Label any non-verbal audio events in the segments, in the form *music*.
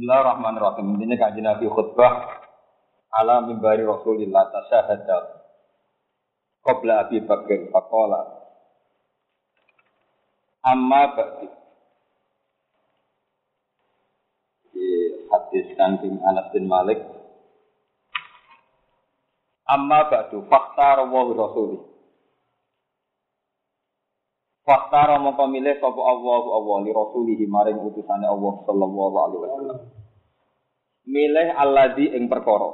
Bismillahirrahmanirrahim. Ini kajian Nabi khutbah ala mimbari Rasulillah tasyahada qabla Abi Bakr faqala amma ba'di. Di hadis kanting Anas bin Malik amma ba'du fakta wa rasuli Fakta mongko milih sapa Allah Allah li rasulihi maring utusane Allah sallallahu alaihi wasallam. Milih alladzi ing perkara.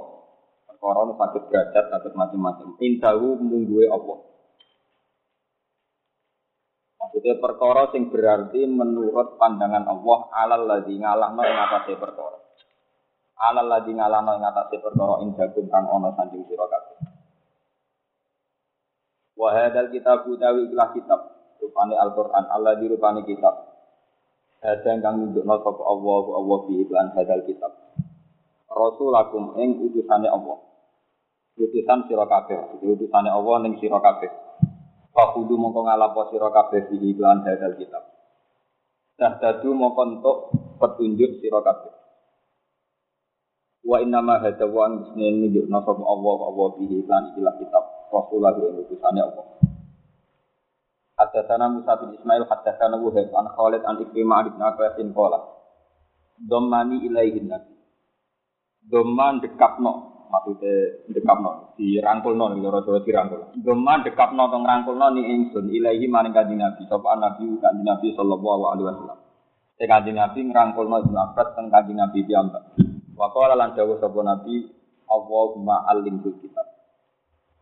Perkara sakit derajat sakit macam-macam. Indahu mungguwe Allah. Maksudnya perkara sing berarti menurut pandangan Allah alal ladzi ngalahno ing atase perkara. Alal ladzi ngalahno ing atase perkara indagum kang ana sanjing sira kabeh. Wa hadzal kitab utawi kitab rupane Al-Qur'an. Allah di rupane kitab ada kang nunjukno sapa Allah Allah bi iklan hadal kitab. Rasulakum ing utusane Allah. Utusan sira kabeh. Utusane Allah ning sira kabeh. Fakudu mongko ngalapo sira kabeh bi iklan hadal kitab. Tahdadu mongko entuk petunjuk sira kabeh. Wa inna ma hadza wa anjisne nunjukno sapa Allah Allah bi iklan ikilah kitab. Rasulah ing utusane Allah Haddatsana Musa bin Ismail haddatsana Wuhaib an Khalid an Ikrimah Ibnu Abbas qala. Dhammani ilaihi nabi. Dhamman dekapno maksudnya dekapno dirangkulno nih loro Jawa dirangkul Dhamman dekapno tong rangkulno ni ingsun ilaihi maring kanjeng Nabi. Sapa nabi? Kanjeng Nabi sallallahu alaihi wasallam. Sing kanjeng Nabi ngrangkulno Ibnu Abbas teng kanjeng Nabi piyambak. Wa qala lan dawuh sapa Nabi Allahumma alimhu kitab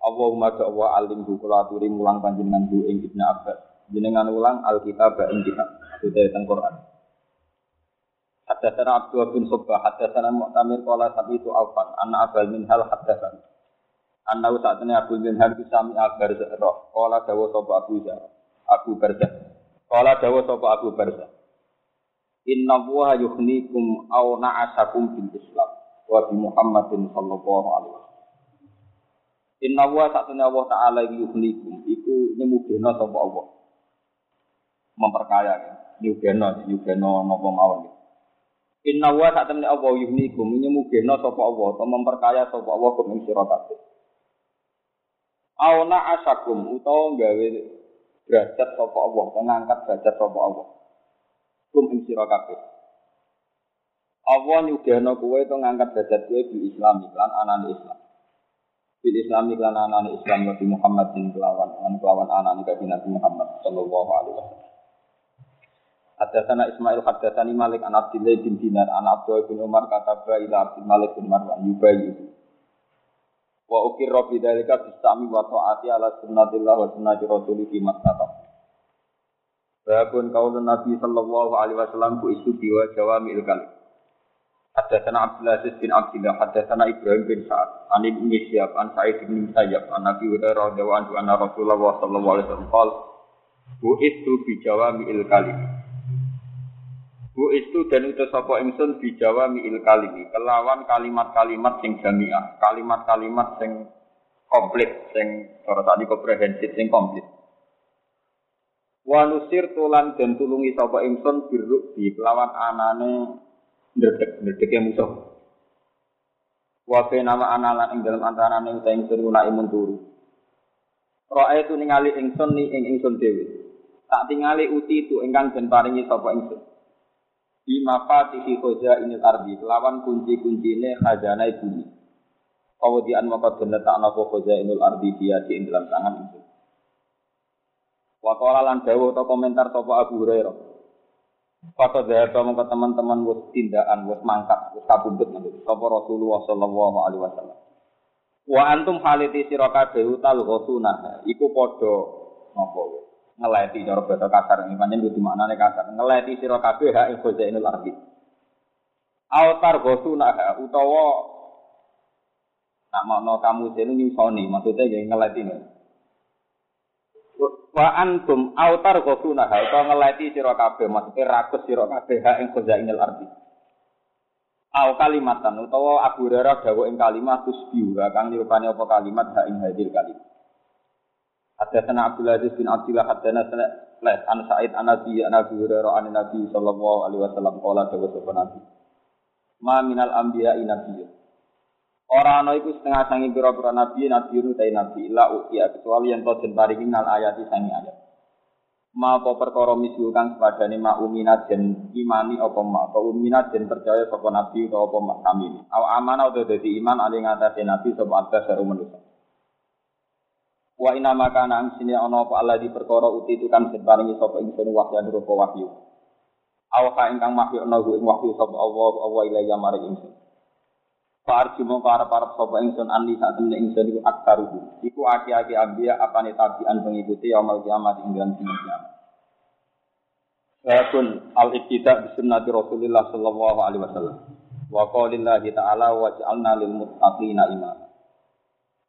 Allahumma Allah alim bu kula mulang panjenengan bu ing Ibnu Abbas. Jenengan ulang Alkitab ing kitab. Sudah teng Quran. Hadatsana Abdul bin Subah, hadatsana Mu'tamir qala sabi itu Aufan, anna Abul Minhal hadatsana. Anna saatene Abul Minhal bisa mi abar roh. Qala dawa sapa Abu Zar. Abu Barzah. Qala dawa sapa Abu Barzah. Inna wa yukhnikum aw na'asakum bil Islam wa bi Muhammadin sallallahu alaihi wasallam. Inna wa satuna Allah Ta'ala yuhlikum Iku nyemugeno sapa Allah. Memperkaya ya Nyugeno, nyugeno nopo mawon. Inna wa satuna Allah yuhlikum Nyemugeno sapa Allah Atau memperkaya sapa Allah Kum ing sirotate Auna asakum Utawa gawe derajat sapa Allah Atau ngangkat derajat sapa Allah Kum ing sirotate Allah nyugeno kuwe Atau ngangkat derajat kuwe Di Islam, iklan anan Islam Bil Islam iklan anak Islam Nabi Muhammad bin kelawan lan kelawan anak Nabi Nabi Muhammad sallallahu alaihi wasallam. Hadatsana Ismail hadatsani Malik an Abdullah bin Dinar an Abdullah bin Umar kata ila Abdul Malik bin Marwan yubayi. Wa ukir rabbi dalika bisami wa ta'ati ala sunnatillah wa sunnati rasulih fi mastata. Babun kaulun Nabi sallallahu alaihi wasallam ku isu biwa jawami kalim. Haddatsana Abdul Aziz bin Abdullah, haddatsana Ibrahim bin Sa'ad, an Ibnu Syihab, an Sa'id bin Musayyab, an Nabi Hurairah radhiyallahu anhu Rasulullah sallallahu alaihi wasallam qol Bu itu bi jawami'il kalim. Bu itu dan utus sapa ingsun bi jawami'il kalimi, kelawan kalimat-kalimat sing jamiah, kalimat-kalimat sing komplit, sing cara tadi komprehensif sing komplit. Wa nusir tulan dan tulungi sapa ingsun birru bi kelawan anane ndredeg ndredege musuh. Wa nama analan ing dalam antarane uta ingsun guna imun turu. Roe tu ningali ingsun ni ing ingsun dhewe. Tak tingali uti tu ingkang den paringi sapa ingsun. Di mafatihi khoza inil ardi kelawan kunci-kuncine khazanah bumi. Kawadian maka den letakna khoza inul ardi dia di ing dalam tangan ingsun. Wa qala lan dawuh komentar sapa Abu Hurairah. Kata dahaba mongko teman-teman wis tindakan wis mangkat wis kabundut nanti. Sapa Rasulullah sallallahu alaihi wasallam. Wa antum haliti sira kabeh utal ghusuna iku padha napa ngeleti cara basa kasar. Ini pancen kudu maknane kasar. Ngeleti sira kabeh hak ing khazainul ardi. Autar ghusuna utawa nak makna kamu jene nyusoni. Maksudnya ngeleti nih wa antum autar kosuna ha utawa ngeleti sira kabeh maksude rakus sira kabeh ha ing khazainil ardi. Au kalimatan utawa Abu Hurairah dawuh ing kalimat tusbihu kang nirupane apa kalimat ha ing hadil kalimat Hadatsana Abdul Aziz bin Abdullah hadatsana Les an Sa'id an Nabi an Abi Hurairah an Nabi sallallahu alaihi wasallam qala dawuh sapa Nabi. Ma minal anbiya nabiyyun. Ora ana iku setengah sangi pira-pira nabi nabi utai nabi la utia kecuali yang den paringi minal ayati sangi ayat. Ma apa perkara misul kang sepadane ma uminat den imani apa ma uminat den percaya sapa nabi utawa apa mak kami. Aw amanah utawa iman ali ngatasé nabi sapa atas karo manusa. Wa inna maka nang sini ana apa Allah di perkara uti itu kan den paringi sapa ingsun wahyu rupa wahyu. Aw ka ingkang ana ing wahyu sapa Allah Allah ilaiya maring ingsun. Farju mau para para sopo ingsun anli saat temen ingsun iku aktaruhu. Iku aki-aki ambia apane tabian pengikuti yaumul kiamat ing dalam dina kiamat. Walaupun al iktida bi sunnati Rasulillah sallallahu alaihi wasallam. Wa qaulillahi ta'ala wa ja'alna lil muttaqina imama.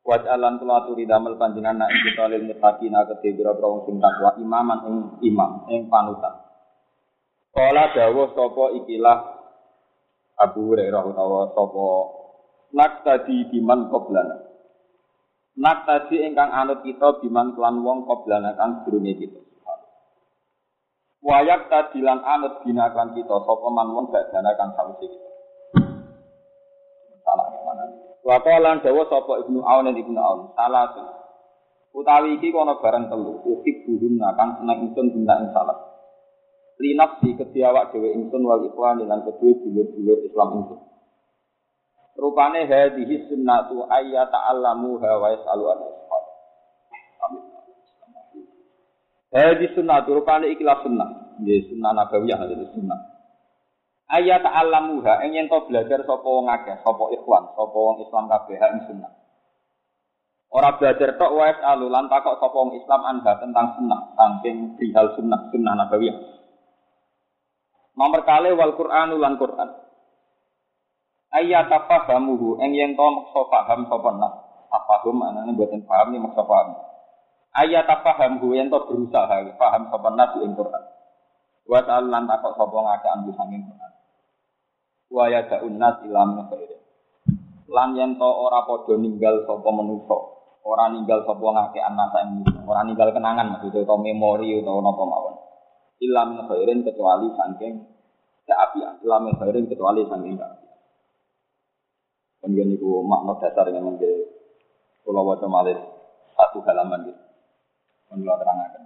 Wa ja'alan kula aturi damel panjenengan ing kita lil muttaqina kedhe pira-pira sing takwa imaman ing imam ing panutan. Kala dawuh sapa ikilah Abu Hurairah utawa sapa nak tadi biman qoblana. Nak tadi ingkang anut kita biman kelan wong qoblana kang durunge kita. Wayak tadi lan anut bina kan kita sapa man wong gak dana kang sawise kita. Salah mana Wa lan dawa sapa Ibnu Aun dan Ibnu Aun. Salah tuh. Utawi iki kono barang telu. Ukip buhunna kang seneng ingsun benda ing salah. Linafsi kediawak dhewe ingsun wal ikhwan lan kedue dulur-dulur Islam ingsun. Rupane hadhihi sunnatu ayya ta'allamu wa yas'alu an Hadhihi sunnatu rupane ikilah sunnah. Ya sunnah nabawiyah hadhihi sunnah. Ayya ta'allamu ha ing to belajar sapa wong akeh, sapa ikhwan, sapa wong Islam kabeh ing sunnah. Ora belajar tok wa yas'alu lan takok sapa wong Islam anha tentang sunnah, saking hal sunnah, sunnah nabawiyah. Nomor kali wal Qur'anu lan Qur'an ayat apa bamuhu eng yen to maksa paham sapa nak? Apa mana anane buatan paham ni maksa paham. Ayat apa bamuhu yen to berusaha paham sapa nak ing Quran. Wa ta'ala lan takok sapa ngake ambu sanging Quran. Wa ya da'un nas ilam khair. Lan yen to ora padha ninggal sapa manusa ora ninggal ngake anak ing ora ninggal kenangan maksudnya to memori utawa napa mawon. Ilam khairin kecuali saking keapian ilam khairin kecuali saking keapian Kemudian itu makna dasar yang menjadi Pulau Wajah Malih satu halaman gitu. Menurut terangkan.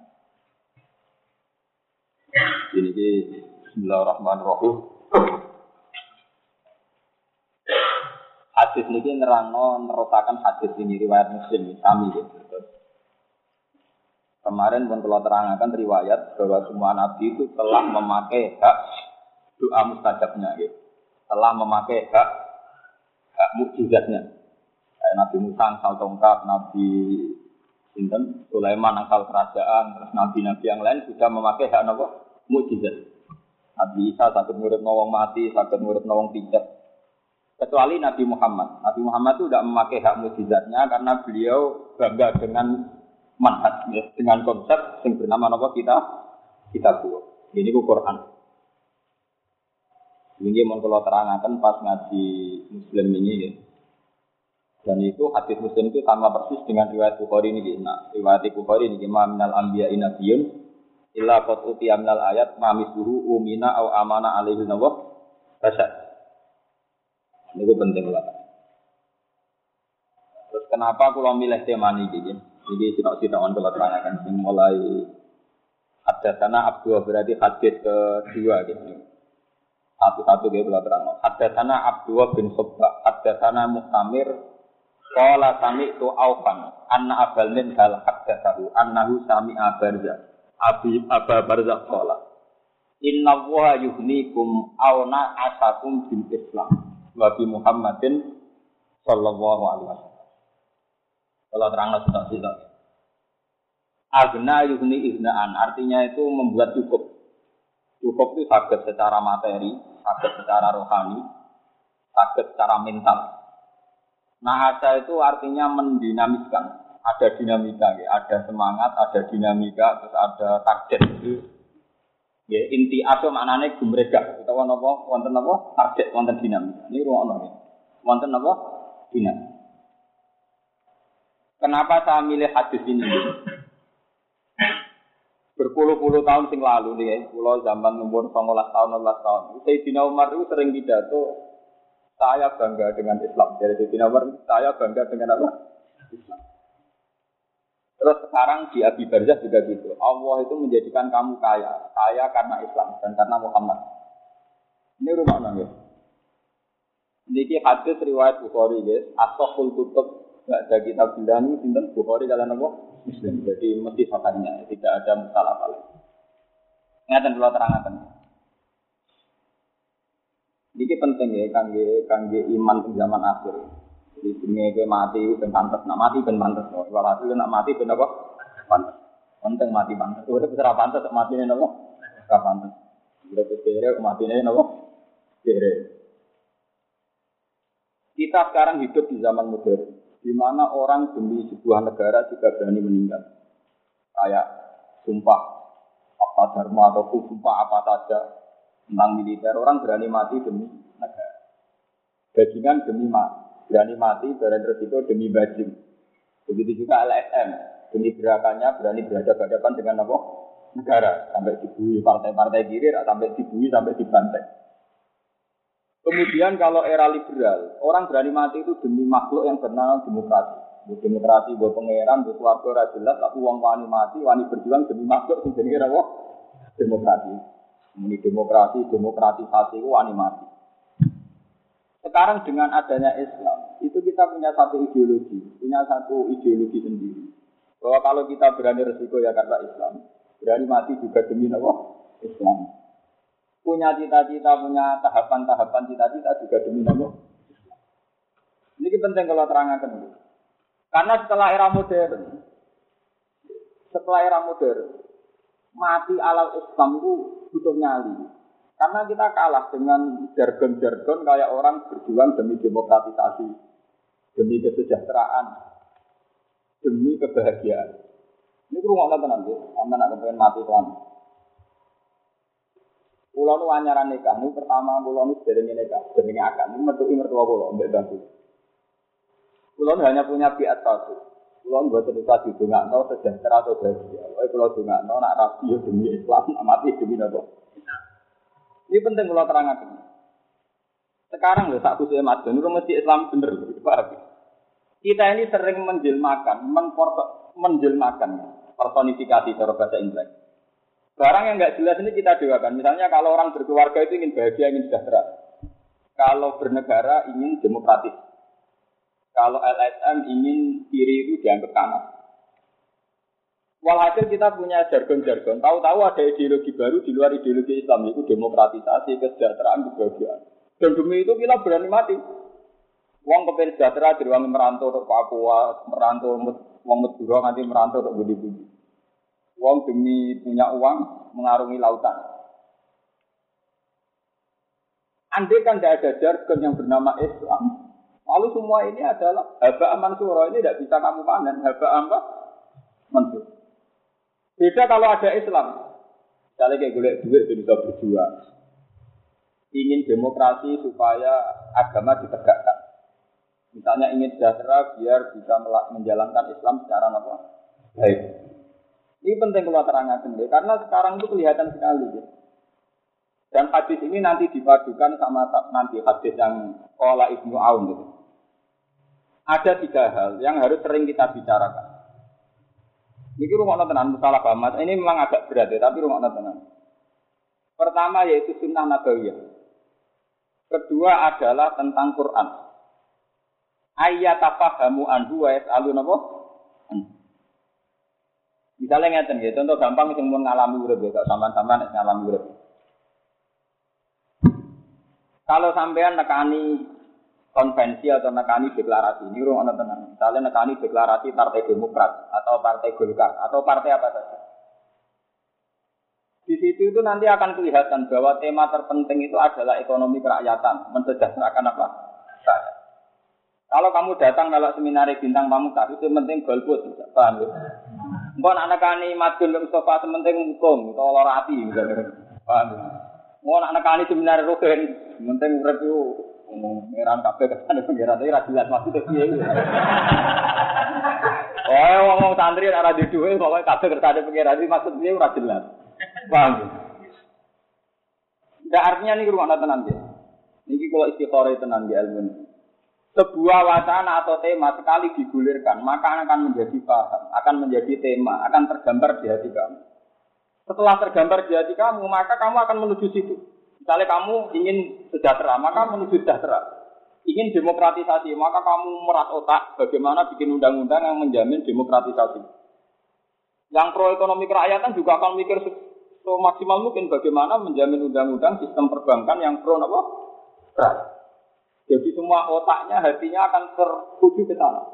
Ini di Bismillahirrahmanirrahim. Hadis ini nerangno nerusakan hadis ini riwayat Muslim kami gitu. Kemarin pun telah terangkan riwayat bahwa semua nabi itu telah memakai hak doa mustajabnya gitu. Telah memakai hak hak mukjizatnya. Kayak Nabi Musa asal tongkat, Nabi Sinten, Sulaiman asal kerajaan, terus nabi-nabi yang lain sudah memakai hak apa? Mukjizat. Nabi Isa sakit murid nawang mati, sakit murid nawang pijat. Kecuali Nabi Muhammad. Nabi Muhammad itu tidak memakai hak mukjizatnya karena beliau bangga dengan manhaj, ya, dengan konsep yang bernama apa kita kita buat. Ini Quran. Ini mau kalau terangkan pas ngaji Muslim ini ya. Dan itu hadis Muslim itu sama persis dengan riwayat Bukhari ini. Nah, riwayat Bukhari ini ma minal anbiya inabiyun illa qad utiya minal ayat ma umina au amana alaihi nawa rasyad. Ini penting lah. Terus kenapa kalau milih tema ini gini? Ini sitok-sitokan kalau terangkan. Mulai ada sana Abdul berarti hadis kedua gitu. Satu-satu dia belum terang. Ada sana Abdullah bin Subba, ada sana Muhtamir, Kala sami itu Aufan, Anna Abal min hal tahu, Annahu sami abarza, Abi Aba Barza Kala. Inna wa yuhnikum awna asakum bin Islam. Wabi Muhammadin Sallallahu alaihi wasallam. Kalau terang sudah tidak. Agna yuhni iznaan, artinya itu membuat cukup. Cukup itu sakit secara materi, sakit secara rohani, sakit secara mental. Nah, ada itu artinya mendinamiskan. Ada dinamika, ya. ada semangat, ada dinamika, terus ada target. Ya, inti aso maknanya gumregah. Kita wonten apa? Wonten apa? Target, wonten dinamika. Ini ruang ya. Wonten apa? Dinamika. Kenapa saya milih hadis ini? Berpuluh-puluh tahun sing lalu nih, pulau zaman umur 19 tahun, 16 tahun. Sayyidina Umar itu sering pidato Saya bangga dengan Islam. Dari Siti Umar, saya bangga dengan apa? Islam. Terus sekarang di Abi Barzah juga gitu. Allah itu menjadikan kamu kaya. Kaya karena Islam dan karena Muhammad. Ini rumah nangis. Niki hadis riwayat Bukhari guys. Asoful kutub gak ada kitab bilang ini Bukhari kalian apa? Muslim. Jadi mesti fakanya tidak ada masalah apa Ngatan dulu terangkan. Niki penting ya kangge kangge iman di zaman akhir. Jadi dunia ke mati ben pantas, nak mati ben pantas. Walhasil nak mati ben apa? Pantas. Penting mati pantas. Udah bisa pantas mati ini apa? Ora pantas. Udah kere mati ini apa? Kere. Kita sekarang hidup di zaman modern, di mana orang demi sebuah negara juga berani meninggal. Kayak sumpah apa dharma atau sumpah apa saja tentang militer, orang berani mati demi negara. Bajingan demi mati berani mati, berani resiko demi bajing. Begitu juga LSM, demi gerakannya berani berhadapan-hadapan dengan apa? Negara, sampai dibui partai-partai kiri, sampai dibui, sampai dibantai. Kemudian kalau era liberal, orang berani mati itu demi makhluk yang bernama demokrasi. Demokrasi, buat pangeran, buat keluarga jelas, tapi uang wani mati, wani berjuang demi makhluk yang jadi apa? Demokrasi. Ini demokrasi, demokratisasi itu wani mati. Sekarang dengan adanya Islam, itu kita punya satu ideologi, punya satu ideologi sendiri. Bahwa kalau kita berani resiko ya karena Islam, berani mati juga demi apa? Islam. Punya cita-cita, punya tahapan-tahapan cita-cita juga demi apa? Ini penting kalau terangkan. Karena setelah era modern, setelah era modern, mati alal Islam itu butuh nyali. Karena kita kalah dengan jargon-jargon kayak orang berjuang demi demokratisasi, demi kesejahteraan, demi kebahagiaan. Ini rumah Allah tenang ya, sama nak mati tuan. Pulau nu anyaran nikah, nu pertama pulau nu dari nikah, dari akan, nu mertua mertua pulau, mbak bantu. Pulau hanya punya biat satu. Pulau buat cerita di dunga, no sejahtera atau bahagia. Wah, pulau dunga, no nak rapi demi Islam, mati demi nopo. Ini penting kalau terangkan. Sekarang loh, tak khususnya mas itu mesti Islam bener, paham? Kita ini sering menjelmakan, menjelmakan, personifikasi cara bahasa Inggris. Barang yang nggak jelas ini kita doakan. Misalnya kalau orang berkeluarga itu ingin bahagia, ingin sejahtera. Kalau bernegara ingin demokratis. Kalau LSM ingin kiri itu dianggap kanan. Walhasil kita punya jargon-jargon. Tahu-tahu ada ideologi baru di luar ideologi Islam, yaitu demokratisasi, kesejahteraan, kebahagiaan. Dan demi itu kita berani mati. Uang kepen sejahtera dari uang merantau ke Papua, merantau, uang Madura nanti merantau ke budi-budi. Uang demi punya uang mengarungi lautan. Andai kan tidak ada jargon yang bernama Islam, lalu semua ini adalah haba aman surah ini tidak bisa kamu panen. Haba apa? Mansur. Beda kalau ada Islam. Misalnya kayak gue duit bisa berjuang. Ingin demokrasi supaya agama ditegakkan. Misalnya ingin sejahtera biar bisa menjalankan Islam secara apa? Baik. Ini penting kalau terangkan sendiri karena sekarang itu kelihatan sekali. Ya. Dan hadis ini nanti dipadukan sama nanti hadis yang Kola Ibnu Aun gitu. Ada tiga hal yang harus sering kita bicarakan. Ini rumah tenan salah paham Ini memang agak berat ya, tapi rumah tenan. Pertama yaitu sunnah nabawiyah. Kedua adalah tentang Quran. Ayat apa kamu anhu wa yas'alu napa? Misalnya ngeten ya, contoh gampang sing mun ngalami urip ya, sampean-sampean ngalami urip. Kalau sampean nekani konvensi atau nekani deklarasi ini rumah tenang. Misalnya nekani deklarasi Partai Demokrat atau Partai Golkar atau partai apa saja. Di situ itu nanti akan kelihatan bahwa tema terpenting itu adalah ekonomi kerakyatan, mensejahterakan apa? Saya. Kalau kamu datang kalau seminari bintang pamungkas itu penting golput, paham ya? Mbok anak nekani madun Mustafa sementing hukum atau lorati misalnya. Paham? Mau anak nekani seminari rugen, penting urip ngomong ngeran kabeh kan pengiran tapi ra jelas maksudnya piye. Oh, ngomong santri ora di dhuwit pokoke kabeh kersane pengiran iki maksud piye ora jelas. Paham? Ndak artinya nih rumah tenan ya. Niki kalau istiqoroh tenan di ilmu. Sebuah wacana atau tema sekali digulirkan, maka akan menjadi paham, akan menjadi tema, akan tergambar di hati kamu. Setelah tergambar di hati kamu, maka kamu akan menuju situ. Misalnya kamu ingin sejahtera, maka menuju sejahtera. Ingin demokratisasi, maka kamu merat otak bagaimana bikin undang-undang yang menjamin demokratisasi. Yang pro ekonomi kerakyatan juga akan mikir maksimal mungkin bagaimana menjamin undang-undang sistem perbankan yang pro apa? Jadi semua otaknya, hatinya akan tertuju ke sana.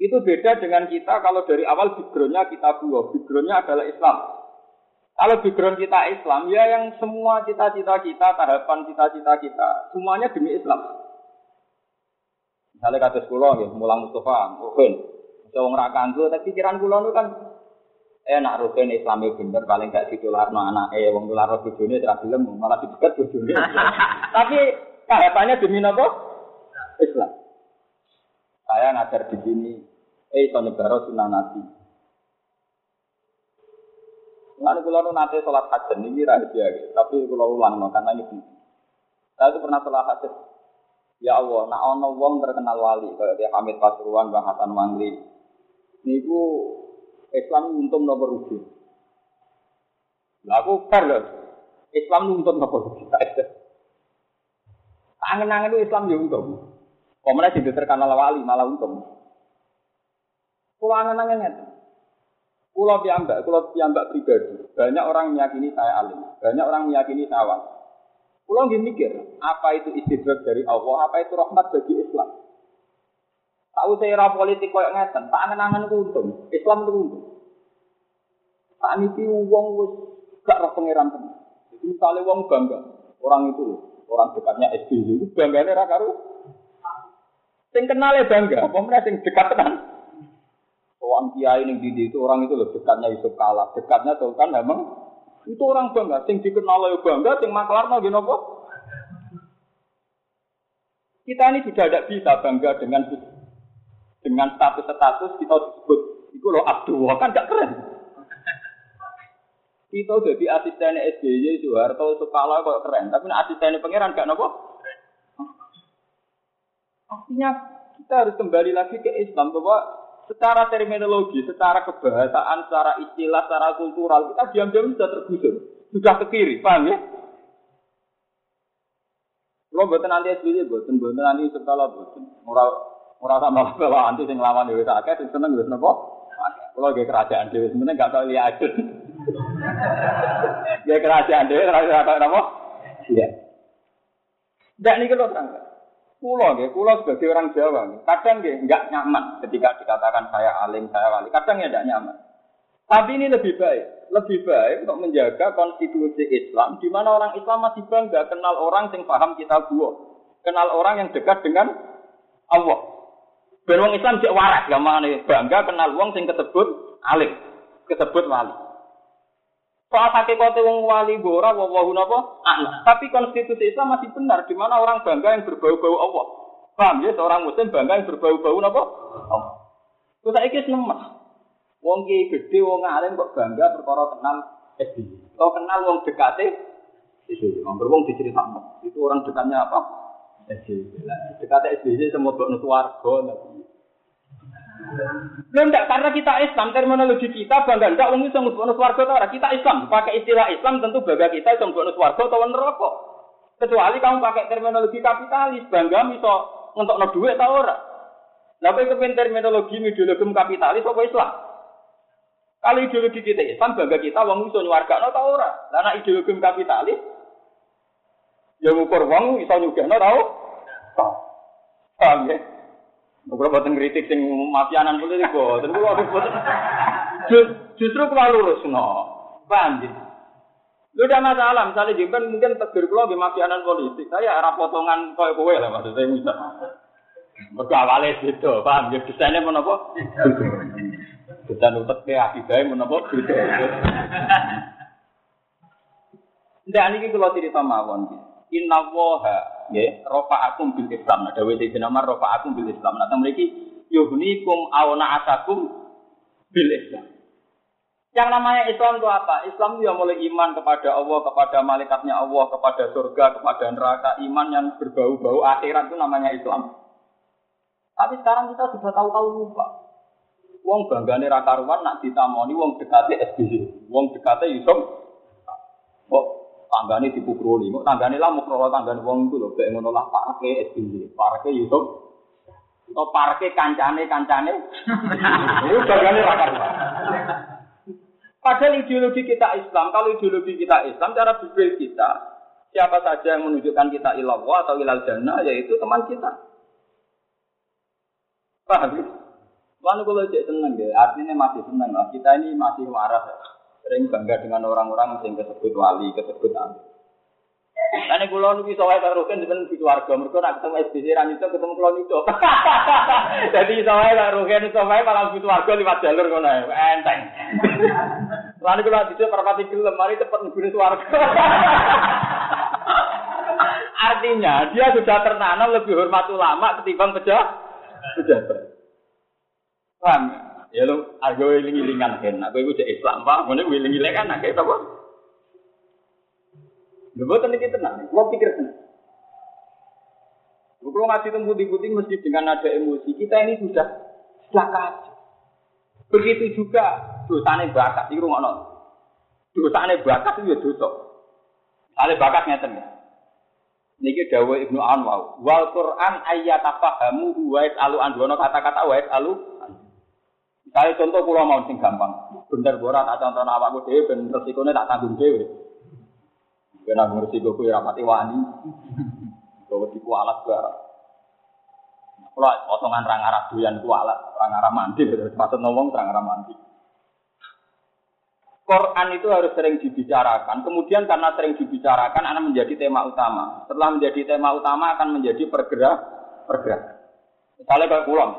Itu beda dengan kita kalau dari awal backgroundnya kita buah. Backgroundnya adalah Islam. Kalau background kita Islam, ya yang semua cita-cita kita, tahapan cita-cita kita, semuanya demi Islam. Misalnya kata sekolah, ya, mulang Mustafa, Ruhin. Bisa orang rakanku, tapi pikiran kula itu kan eh nak Ruhin Islam itu bener, paling gak ditular no anak eh, wong tular no tidak film, malah didekat bojone. *laughs* tapi Tahapannya demi apa? Islam. Saya ngajar di sini, eh iso nyebaro sunnah Nabi. Lalu kalau nu nate sholat hajat ini rahasia, tapi kalau ulang no, karena ini. Saya itu pernah sholat hajat. Ya Allah, nak ono wong terkenal wali, kayak dia Hamid Pasuruan, Bang Hasan Mangli. Niku Islam untung nomor rugi. Fair loh. Islam untung nomor rugi. Angen-angen itu Islam ya untung. Pemenang jadi terkenal wali malah untung. Kalau angen-angen itu. Kulo piambak, kulo piambak pribadi. Banyak orang meyakini saya alim, banyak orang meyakini saya wali. Kulo nggih mikir, apa itu istidrak dari Allah, apa itu rahmat bagi Islam. Tahu saya era politik koyo ngeten, tak angen-angen untung. Islam itu untung. Tak niki wong gak roh pangeran. Jadi misalnya wong bangga, orang itu orang dekatnya SBY itu bangganya ra karo. Sing kenal ya bangga apa meneh sing dekat tenan? Orang kiai ning di itu orang itu loh dekatnya Yusuf kalah dekatnya tuh kan memang itu orang bangga. Sing dikenal ya bangga sing maklarno nggih napa? Kita ini sudah tidak bisa bangga dengan dengan status-status kita disebut itu loh Abdullah. Kan gak keren kita jadi asisten SBY Soeharto Sukala kok keren, tapi asisten pangeran gak nopo. Artinya kita harus kembali lagi ke Islam bahwa secara terminologi, secara kebahasaan, secara istilah, secara kultural kita diam-diam sudah tergusur, sudah ke kiri, paham ya? Lo buatan nanti SBY, buatan buatan nanti Sukala, buatan moral moral sama bawa anti sing lawan dewi sakit, sing seneng wis nopo. Kalau gak kerajaan dewi sebenarnya gak tahu lihat Ya kerajaan dia kerajaan apa? Iya. Tidak nih kalau terang. Pulau ya, pulau sebagai orang Jawa, kadang ya nggak nyaman ketika dikatakan saya alim, saya wali. Kadang ya tidak nyaman. Tapi ini lebih baik, lebih baik untuk menjaga konstitusi Islam, di mana orang Islam masih bangga kenal orang yang paham kita buah, kenal orang yang dekat dengan Allah. Ben wong Islam cek waras, gak mana bangga kenal wong sing ketebut alim, ketebut wali. Soal hakikate wong wali ora wawahu napa? Anak. Tapi konstitusi Islam masih benar di mana orang bangga yang berbau-bau Allah. Paham ya seorang muslim bangga yang berbau-bau napa? Allah. Terus saiki nemes. Wong ki gede wong alim kok bangga perkara kenal SBY. Kok kenal wong dekate SBY. Wong diceritakno. Itu orang dekatnya apa? SBY. Dekate SBY semua bok warga Lo enggak karena kita Islam terminologi kita bangga enggak wong iso mlebu swarga ta ora kita Islam pakai istilah Islam tentu bangga kita iso mlebu swarga atau neraka. Kecuali kamu pakai terminologi kapitalis bangga iso ngetokno duit ta ora. Lah kok kepen terminologi ideologi kapitalis apa Islam? Kalau ideologi kita Islam bangga kita wong iso nyuwargakno ta ora. Lah nek ideologi kapitalis ya ngukur wong iso nyugihno ta ora. Paham ya? Kalau buatan kritik sing mafianan politik boten kula boten. Justru kula lurus no. Paham Lu udah masalah, misalnya jemben mungkin tegur kula di mafianan politik. Saya arah potongan koyo kowe lah maksud saya bisa. Mergo awale itu, paham ya desainnya menapa? Desain utek ke akibae menapa. Ndak niki kula cerita mawon. Inna woha ya rofa akum bil Islam. Nah, dawe Sayyidina Umar rofa akum bil Islam. Teng mriki yuhnikum auna asakum bil Islam. Yang namanya Islam itu apa? Islam itu yang mulai iman kepada Allah, kepada malaikatnya Allah, kepada surga, kepada neraka, iman yang berbau-bau akhirat itu namanya Islam. Tapi sekarang kita sudah tahu-tahu lupa. Wong banggane ra karuan nak ditamoni wong dekate SBY. Wong dekate Yusuf. Kok tanggane dipukruli, kok tanggane lah mukro tanggane wong itu lho, kayak ngono lah parke SBY, parke Yusuf. Atau parke kancane-kancane. *laughs* Itu banggane ra karuan. Padahal ideologi kita Islam, kalau ideologi kita Islam, cara berpikir kita, siapa saja yang menunjukkan kita ilallah atau ilal jannah, yaitu teman kita. Paham? Lalu kalau cek seneng ya, artinya masih seneng lah. Kita ini masih waras ya. Sering bangga dengan orang-orang yang disebut wali, disebut nabi. Karena kalau nu bisa wae karo kan sebenarnya di keluarga, mereka nak ketemu SBC itu ketemu kalau itu. Jadi bisa wae karo kan iso malah di keluarga lewat jalur ngono enteng. Lalu kalau bisa perpati gelem, mari cepet nggune keluarga. *laughs* Artinya dia sudah tertanam lebih hormat ulama ketimbang pejabat. Pejabat. Paham? Ya lo, aku wiling-wilingan kan. Aku itu Islam, Pak. Mana wiling-wilingan, nak kayak apa? Lho boten iki tenang, kula pikir tenang. Kalau ngaji temu putih-putih mesti dengan ada emosi. Kita ini sudah sudah. Begitu juga dosane bakat iki ngono. Dosane bakat itu ya dosa. Ale bakat ngeten ya. Niki dawuh Ibnu Anwar, wal Quran ayyatafahamu wa yasalu an kata-kata wa yasalu Misalnya contoh pulau mau sing gampang, bener borat tak contoh awakku dhewe ben resikone tak tanggung dhewe. Kena ngerti gue kue rapati wani. Gue di kualat barang. Kalau potongan rang arah doyan kualat, rang arah mandi. Maksud ngomong rang arah mandi. Quran itu harus sering dibicarakan. Kemudian karena sering dibicarakan, akan menjadi tema utama. Setelah menjadi tema utama, akan menjadi pergerak, pergerak. Misalnya kayak pulang.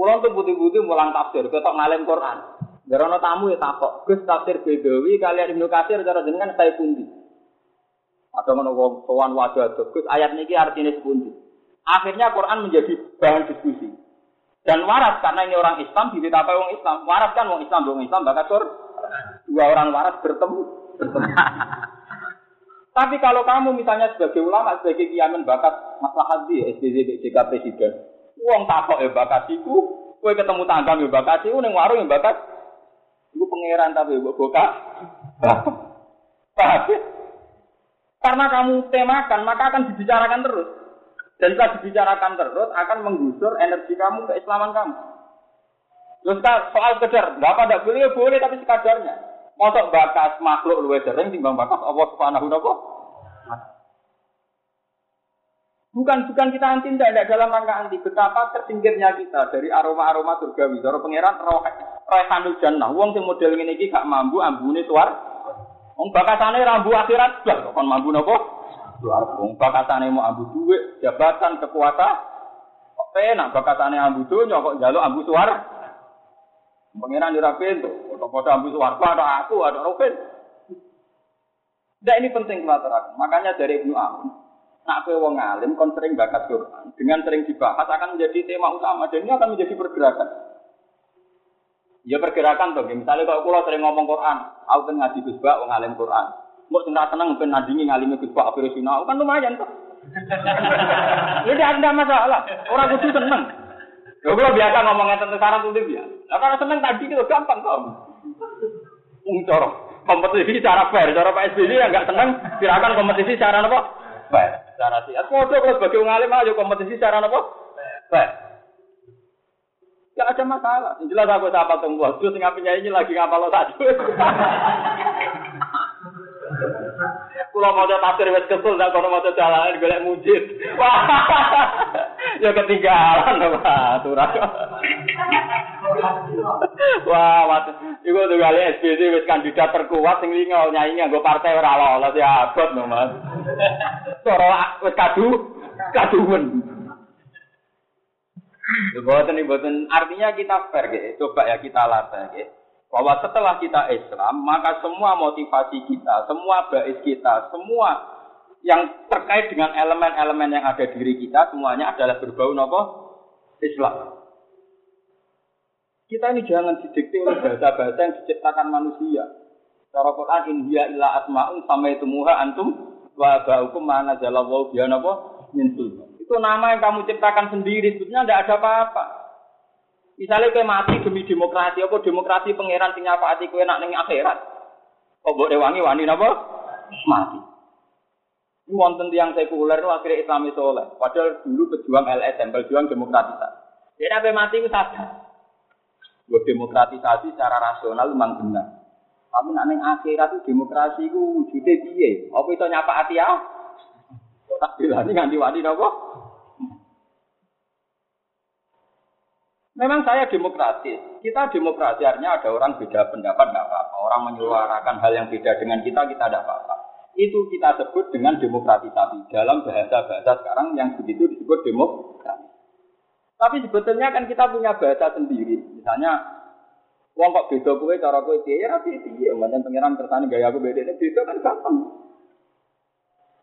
Pulang tuh putih-putih mulang tafsir, ketok ngalim Quran. Gerono tamu ya takok. Gus tafsir Bedawi kalian Ibnu Katsir cara jenengan saya pundi. Ada mana wong sowan wajah Gus ayat niki artinya sepundi. Akhirnya Quran menjadi bahan diskusi. Dan waras karena ini orang Islam apa orang Islam. Waras kan orang Islam, orang Islam bakal sur. Dua orang waras bertemu. *laughs* Tapi kalau kamu misalnya sebagai ulama, sebagai kiamen bakat masalah di SDZ, BJK Presiden, uang takok ya bakatiku, kue ketemu tangga ya bakatiku, neng warung ya bakat, itu pangeran tapi ya boka. Paham? Karena kamu temakan, maka akan dibicarakan terus. Dan jika dibicarakan terus, akan menggusur energi kamu, keislaman kamu. Terus soal kejar, berapa tidak boleh, boleh, tapi sekadarnya. Mosok bakas makhluk luwe sering timbang bakas Allah Subhanahu wa Bukan bukan kita anti tidak, tidak dalam rangka anti. Betapa tersingkirnya kita dari aroma-aroma surgawi. Dari pangeran roh roh jannah. Wong sing model ini gak mampu ambune suar Wong bakatane rambu akhirat blas kon mampu napa? Wong bakatane mau ambu duit, jabatan, kekuatan. Kok penak bakatane ambu donya kok njaluk ambu suara. Pengiran ora pintu, foto-foto ambu suara ada aku, ada Robin. Nah ini penting kelateran. Makanya dari Ibnu Amun, nak kowe wong alim kon sering bakat Quran, dengan sering dibahas akan menjadi tema utama dan ini akan menjadi pergerakan. Ya pergerakan tuh, misalnya kalau pulau sering ngomong Quran, aku kan ngaji Gus Bak, ngalim Quran. Mau sing seneng ben nandingi ngalimi Gus Bak akhir sinau kan lumayan tuh. *laughs* Ini ada masalah, orang kudu seneng. Ya kalau biasa ngomongnya tentang sekarang tuh dia. Nah kalau seneng tadi itu gampang kok. Ungcor kompetisi cara fair, cara Pak SBY yang nggak seneng, silakan kompetisi cara apa? Fair, cara siat. Kode kalau sebagai ngalim aja kompetisi cara apa? Fair. Gak ada masalah. Jelas aku siapa tunggu. Terus ngapain ini lagi ngapal lo tadi. Kalau mau tafsir wes kesel, tak kalau mau jalan golek mujid. *laughs* Ya ketinggalan apa aturan. Wah, waktu itu tuh kali SBC wes kandidat terkuat sing lingo nyanyi nggo partai ora lolos ya abot no Mas. Sora wes kadu kaduwen. Boten boten artinya kita fair gitu. Coba ya kita latih gitu. Bahwa setelah kita Islam, maka semua motivasi kita, semua bais kita, semua yang terkait dengan elemen-elemen yang ada di diri kita semuanya adalah berbau nopo Islam. Kita ini jangan didikte oleh bahasa-bahasa yang diciptakan manusia. Cara Quran India illa asma'un sama itu muha antum wa ba'ukum mana jalallahu biya napa min Itu nama yang kamu ciptakan sendiri, sebetulnya tidak ada apa-apa. Misalnya kayak mati demi demokrasi, apa demokrasi pangeran sing hati kowe nak ning akhirat. Kok mbok rewangi wani napa? Mati. Ini wonten tiang sekuler akhirnya Islami soleh. Padahal dulu pejuang LSM, pejuang demokratisasi. Dia nabi mati itu sadar. Buat demokratisasi secara rasional memang benar. Tapi nak neng akhirat itu demokrasi itu wujudnya dia. Apa itu nyapa hati ya? Tak bilang ini nganti wani apa? Memang saya demokratis. Kita demokrasi artinya ada orang beda pendapat nggak apa-apa. Orang menyuarakan hal yang beda dengan kita kita tidak apa-apa. Itu kita sebut dengan demokratisasi dalam bahasa-bahasa sekarang yang begitu disebut demokrasi. Tapi sebetulnya kan kita punya bahasa sendiri. Misalnya, wong kok beda kue, cara kue dia, ya rapi dia. Macam pengiran gaya aku beda, ini beda kan gampang.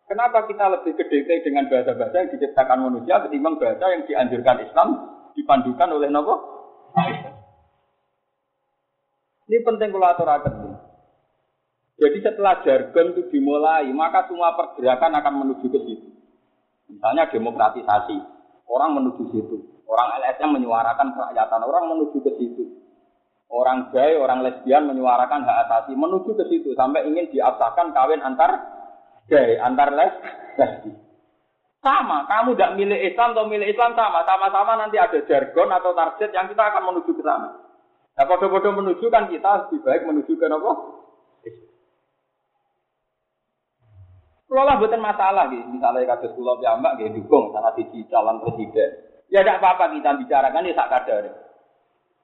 Kenapa kita lebih gede dengan bahasa-bahasa yang diciptakan manusia ketimbang bahasa yang dianjurkan Islam dipandukan oleh Nabi? Ini penting kalau aturakan. Jadi setelah jargon itu dimulai, maka semua pergerakan akan menuju ke situ. Misalnya demokratisasi, orang menuju situ. Orang LSM menyuarakan kerakyatan, orang menuju ke situ. Orang gay, orang lesbian menyuarakan hak asasi, menuju ke situ sampai ingin diabsahkan kawin antar gay, antar les, lesbi. Sama, kamu tidak milih Islam atau milih Islam sama, sama-sama nanti ada jargon atau target yang kita akan menuju ke sana. Nah, bodoh-bodoh menuju kan kita lebih baik menuju ke apa? Kalau lah bukan masalah gitu, misalnya kasus pulau piyambak gitu, dukung salah sisi calon presiden. Ya tidak apa-apa kita bicarakan ya sak kadar.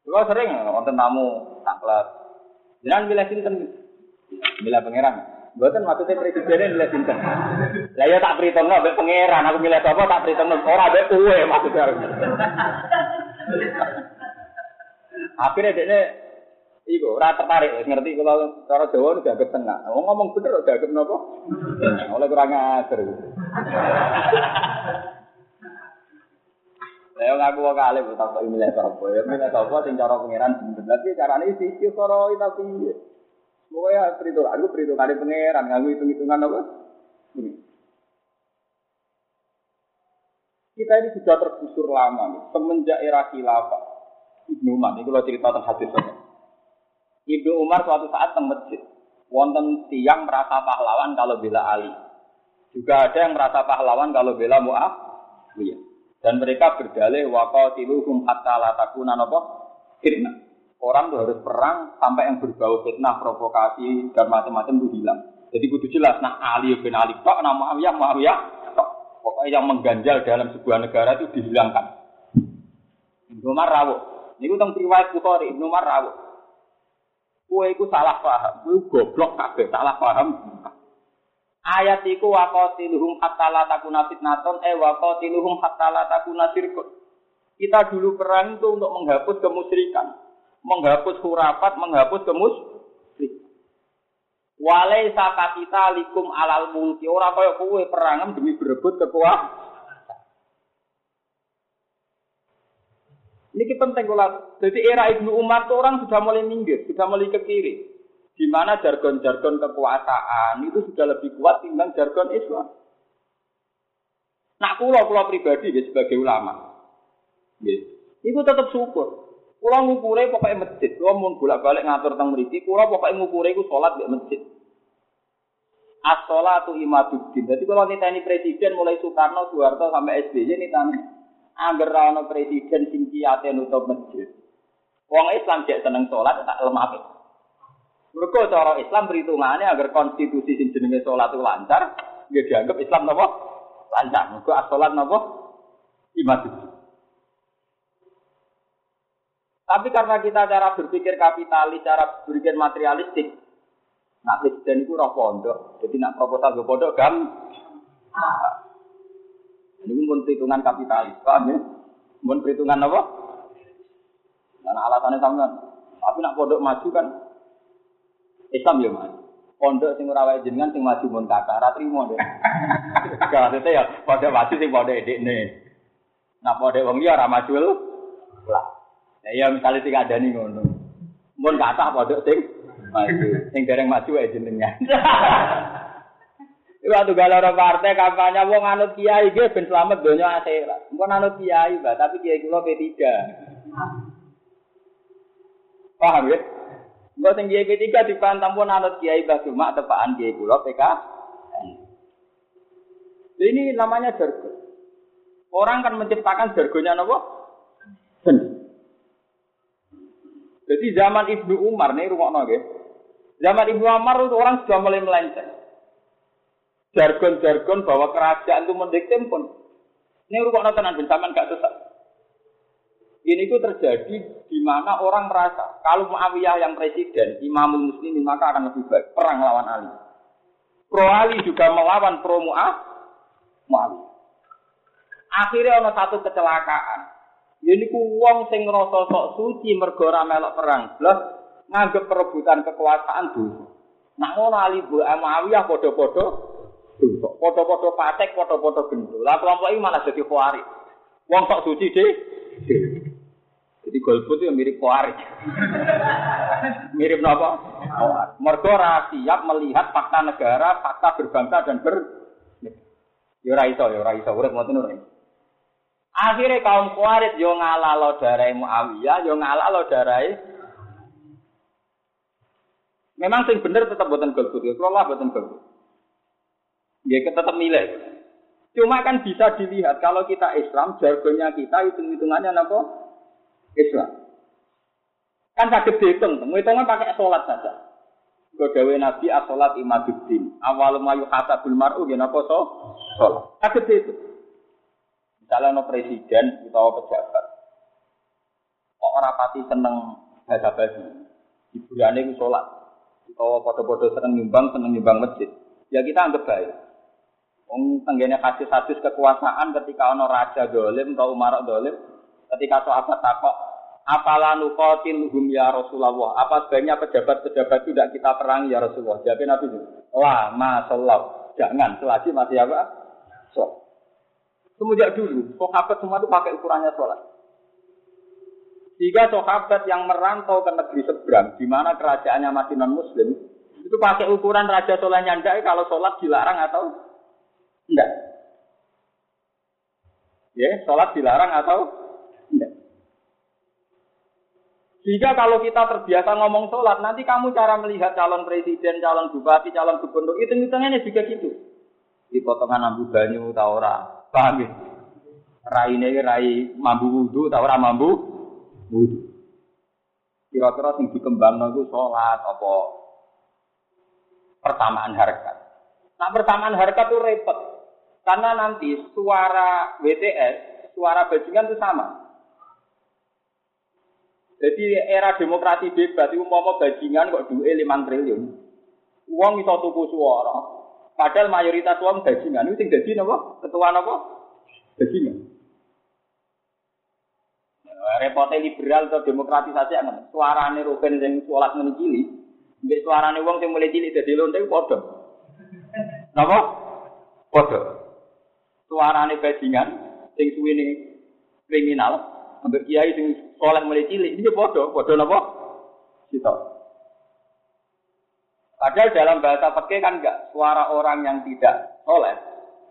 Kalau sering wonten tamu kelas. Jangan milih sinten. Milih pangeran. Buatan maksudnya presidennya milih sinten. Lah ya tak perhitung no, pangeran. Aku milih apa tak perhitung no. Orang ada kue maksudnya. Akhirnya dia Iku ora tertarik ngerti kalau cara Jawa udah agak tengah. Oh, ngomong bener agak nopo. Oleh kurang ajar. Saya ngaku kok kali bu tak milih sapa. Ya milih sapa sing cara pangeran bener. Tapi carane sisi cara itu piye? Pokoknya perhitungan, aku perhitungan dari pangeran, ngaku hitung-hitungan apa? Kita ini sudah tergusur lama nih, semenjak era khilafah. Ibnu Umar, ini kalau cerita tentang hadis Ibnu Umar suatu saat teng masjid, wonten tiang merasa pahlawan kalau bela Ali. Juga ada yang merasa pahlawan kalau bela Mu'awiyah. Dan mereka berdalih waqatiluhum hatta la takuna napa? Fitnah. Orang tuh harus perang sampai yang berbau fitnah, provokasi dan macam-macam itu hilang. Jadi kudu jelas nah Ali bin Ali tok nama Muawiyah Muawiyah tok. Pokoknya yang mengganjal dalam sebuah negara itu dihilangkan. Ibnu Umar rawuh. Niku teng riwayat Bukhari Ibnu Umar rawuh. Salah paham, kue goblok kabeh, salah paham. Ayat iku wa qatiluhum hatta la takuna fitnaton eh wa qatiluhum hatta la takuna sirkun. Kita dulu perang itu untuk menghapus kemusyrikan, menghapus hurafat, menghapus kemusyrikan. Walai saka kita likum alal mulki ora kaya kowe perangan demi berebut kekuasaan. Ini penting kalau jadi era Ibnu Umar itu orang sudah mulai minggir, sudah mulai ke kiri di mana jargon-jargon kekuasaan itu sudah lebih kuat timbang jargon Islam. Nak kulo kulo pribadi ya, sebagai ulama, ya, itu tetap syukur. Kulo ngukure pokoknya masjid, kulo mau bolak balik ngatur tentang meriki, kulo pokoknya ngukure itu sholat di masjid. As-sholatu imaduddin. Jadi kalau ini presiden mulai Soekarno, Soeharto sampai SBY ini agar rano presiden sing kiyate nutup masjid. Wong Islam jek seneng sholat tak lemah mereka cara Islam perhitungannya agar konstitusi sing jenenge itu lancar, dia dianggap Islam nopo lancar. Mereka asolat nopo iman Tapi karena kita cara berpikir kapitalis, cara berpikir materialistik, nah presiden itu roh pondok, jadi nak proposal ke pondok gam. Ini pun perhitungan kapitalis, paham ya? Pun perhitungan apa? Karena alasannya sama. Tapi nak pondok maju kan Islam ya mas. Pondok sing ora wae jenengan sing maju mun kata ora trimo. *laughs* Maksudnya ya pada maju sing pada edekne. Nah pada wong liya ora maju lah. Ya ya misalnya tiga ada nih ngono. Mun kata padha sing maju. Sing dereng maju ae jenengan. *laughs* Iku atuh galau partai kampanye wong anut kiai ge ben selamat donya akhirat. Engko anut kiai, Mbak, tapi kiai kula P3. Paham ya? Engko sing kiai P3 dipantang pun anut kiai Mbah Cuma tepaan kiai kula PK. Ini namanya jargon. Orang kan menciptakan jargonnya nopo? Jadi zaman Ibnu Umar nih rumah nggih. Zaman Ibnu Umar itu orang sudah mulai melenceng. Jargon-jargon bahwa kerajaan itu mendikte pun. Ini rumah tenan ben sampean gak sesat. Ini itu terjadi di mana orang merasa kalau Muawiyah yang presiden, Imamul Muslimin maka akan lebih baik perang lawan Ali. Pro Ali juga melawan pro Muawiyah. Akhirnya ada satu kecelakaan. Ini ku wong sing ngrasa sok suci mergo ora melok perang, blas nganggep perebutan kekuasaan dulu. Nak ngono Ali Bu Muawiyah padha-padha dosa. Padha-padha patek, padha-padha gendul. Lah kelompok iki malah jadi kuari. Wong sok suci deh. Jadi golput itu mirip kuari. *laughs* mirip napa? Mergo ora siap melihat fakta negara, fakta berbangsa dan ber Ya ora iso, ya ora iso, urip ngoten ora. Akhirnya kaum Khawarij yo ngalah lo darai Muawiyah, yo ngalah lo darai. Memang sing bener tetap buatan golput, ya kalau lah buatan golput. Ya tetap nilai. Cuma kan bisa dilihat kalau kita Islam, jargonnya kita hitung-hitungannya apa? Islam. Kan sakit dihitung, hitungnya pakai sholat saja. Godawe Nabi as-sholat imaduddin. Awal mayu hasabul mar'u, ya so? Sholat. Sakit dihitung. Misalnya no presiden atau pejabat, kok orang pati seneng bahasa basi, hiburannya itu sholat, atau foto-foto seneng nyumbang, seneng nyumbang masjid, ya kita anggap baik. Wong tenggene hadis-hadis kekuasaan ketika ono raja dolim atau umarak dolim, ketika sahabat takok, apalah nukotin hum ya Rasulullah, apa sebaiknya pejabat-pejabat tidak kita perang ya Rasulullah? Jadi Nabi itu, lah masalah, jangan selagi masih apa? So. Semenjak dulu, sahabat semua itu pakai ukurannya sholat. Jika sahabat yang merantau ke negeri seberang, di mana kerajaannya masih non muslim, itu pakai ukuran raja sholatnya enggak, kalau sholat dilarang atau enggak. Ya, sholat dilarang atau enggak. Jika kalau kita terbiasa ngomong sholat, nanti kamu cara melihat calon presiden, calon bupati, calon gubernur, itu hitungannya juga gitu. Di potongan ambu banyu, tau Paham ya? Raine rai mambu wudu ta ora mambu wudu. Kira-kira sing dikembangno iku salat apa persamaan harkat. Nah, persamaan harkat itu repot. Karena nanti suara WTS, suara bajingan itu sama. Jadi era demokrasi bebas itu mau bajingan kok duwe 5 triliun. Uang iso tuku suara, Padahal mayoritas uang bajingan itu tinggal di nopo ketua nopo bajingan. Repotnya liberal atau demokratisasi akan suarane Ruben yang sholat menikili, mbek suarane uang yang mulai cilik jadi lonte podo. Napa? Podo. Suarane bajingan sing suwene kriminal, ambek kiai sing sholat mulai cilik ini podo, podo napa? Kita. Padahal dalam bahasa fikih kan enggak suara orang yang tidak soleh,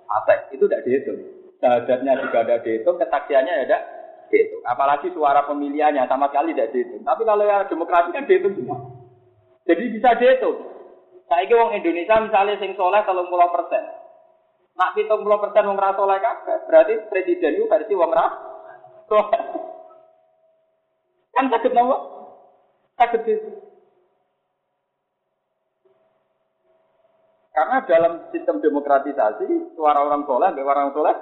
atek itu tidak dihitung. Syahadatnya juga tidak dihitung, kesaksiannya ya tidak dihitung. Apalagi suara pemilihannya sama sekali tidak dihitung. Tapi kalau yang demokrasi kan dihitung semua. Jadi bisa dihitung. Saya orang Indonesia misalnya sing soleh kalau pulau persen. Nak hitung puluh persen wong soleh kabeh, berarti presiden itu versi ra soleh. Kan sakit nopo? Sakit itu. Karena dalam sistem demokratisasi, suara orang soleh, orang soleh.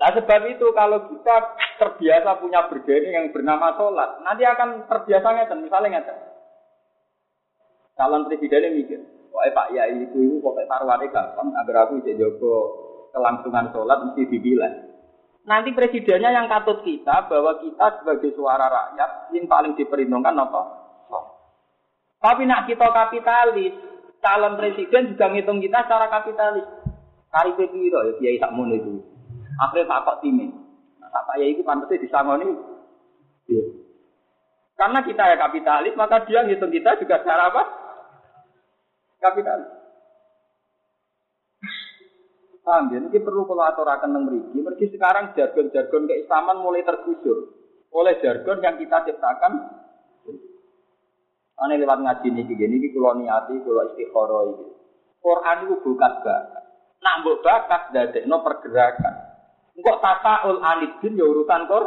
Nah sebab itu kalau kita terbiasa punya bergening yang bernama sholat, nanti akan terbiasa ngeten, misalnya ngeten. Calon presidennya mikir, eh Pak Yai itu itu pokoknya taruhannya gampang, agar aku bisa jago kelangsungan sholat mesti dipilih. Nanti presidennya yang katut kita bahwa kita sebagai suara rakyat yang paling diperhitungkan apa? Tapi nak kita kapitalis, calon presiden juga ngitung kita secara kapitalis. Kari piro ya kiai tak itu. Akhirnya tak kok time. Tak payah itu pantasnya disangoni. Iya. Karena kita ya kapitalis, maka dia ngitung kita juga secara apa? Kapitalis. Paham ya? Ini perlu kalau aturakan yang meriki. Mergi sekarang jargon-jargon keislaman mulai tergusur oleh jargon yang kita ciptakan. Ane lewat ngaji nih gini, ini kalau niati, kalau istiqoroh ini. Quran itu bukan bakat. Nak mbok bakat no pergerakan. Engkok tasaul anidin ya urusan kor.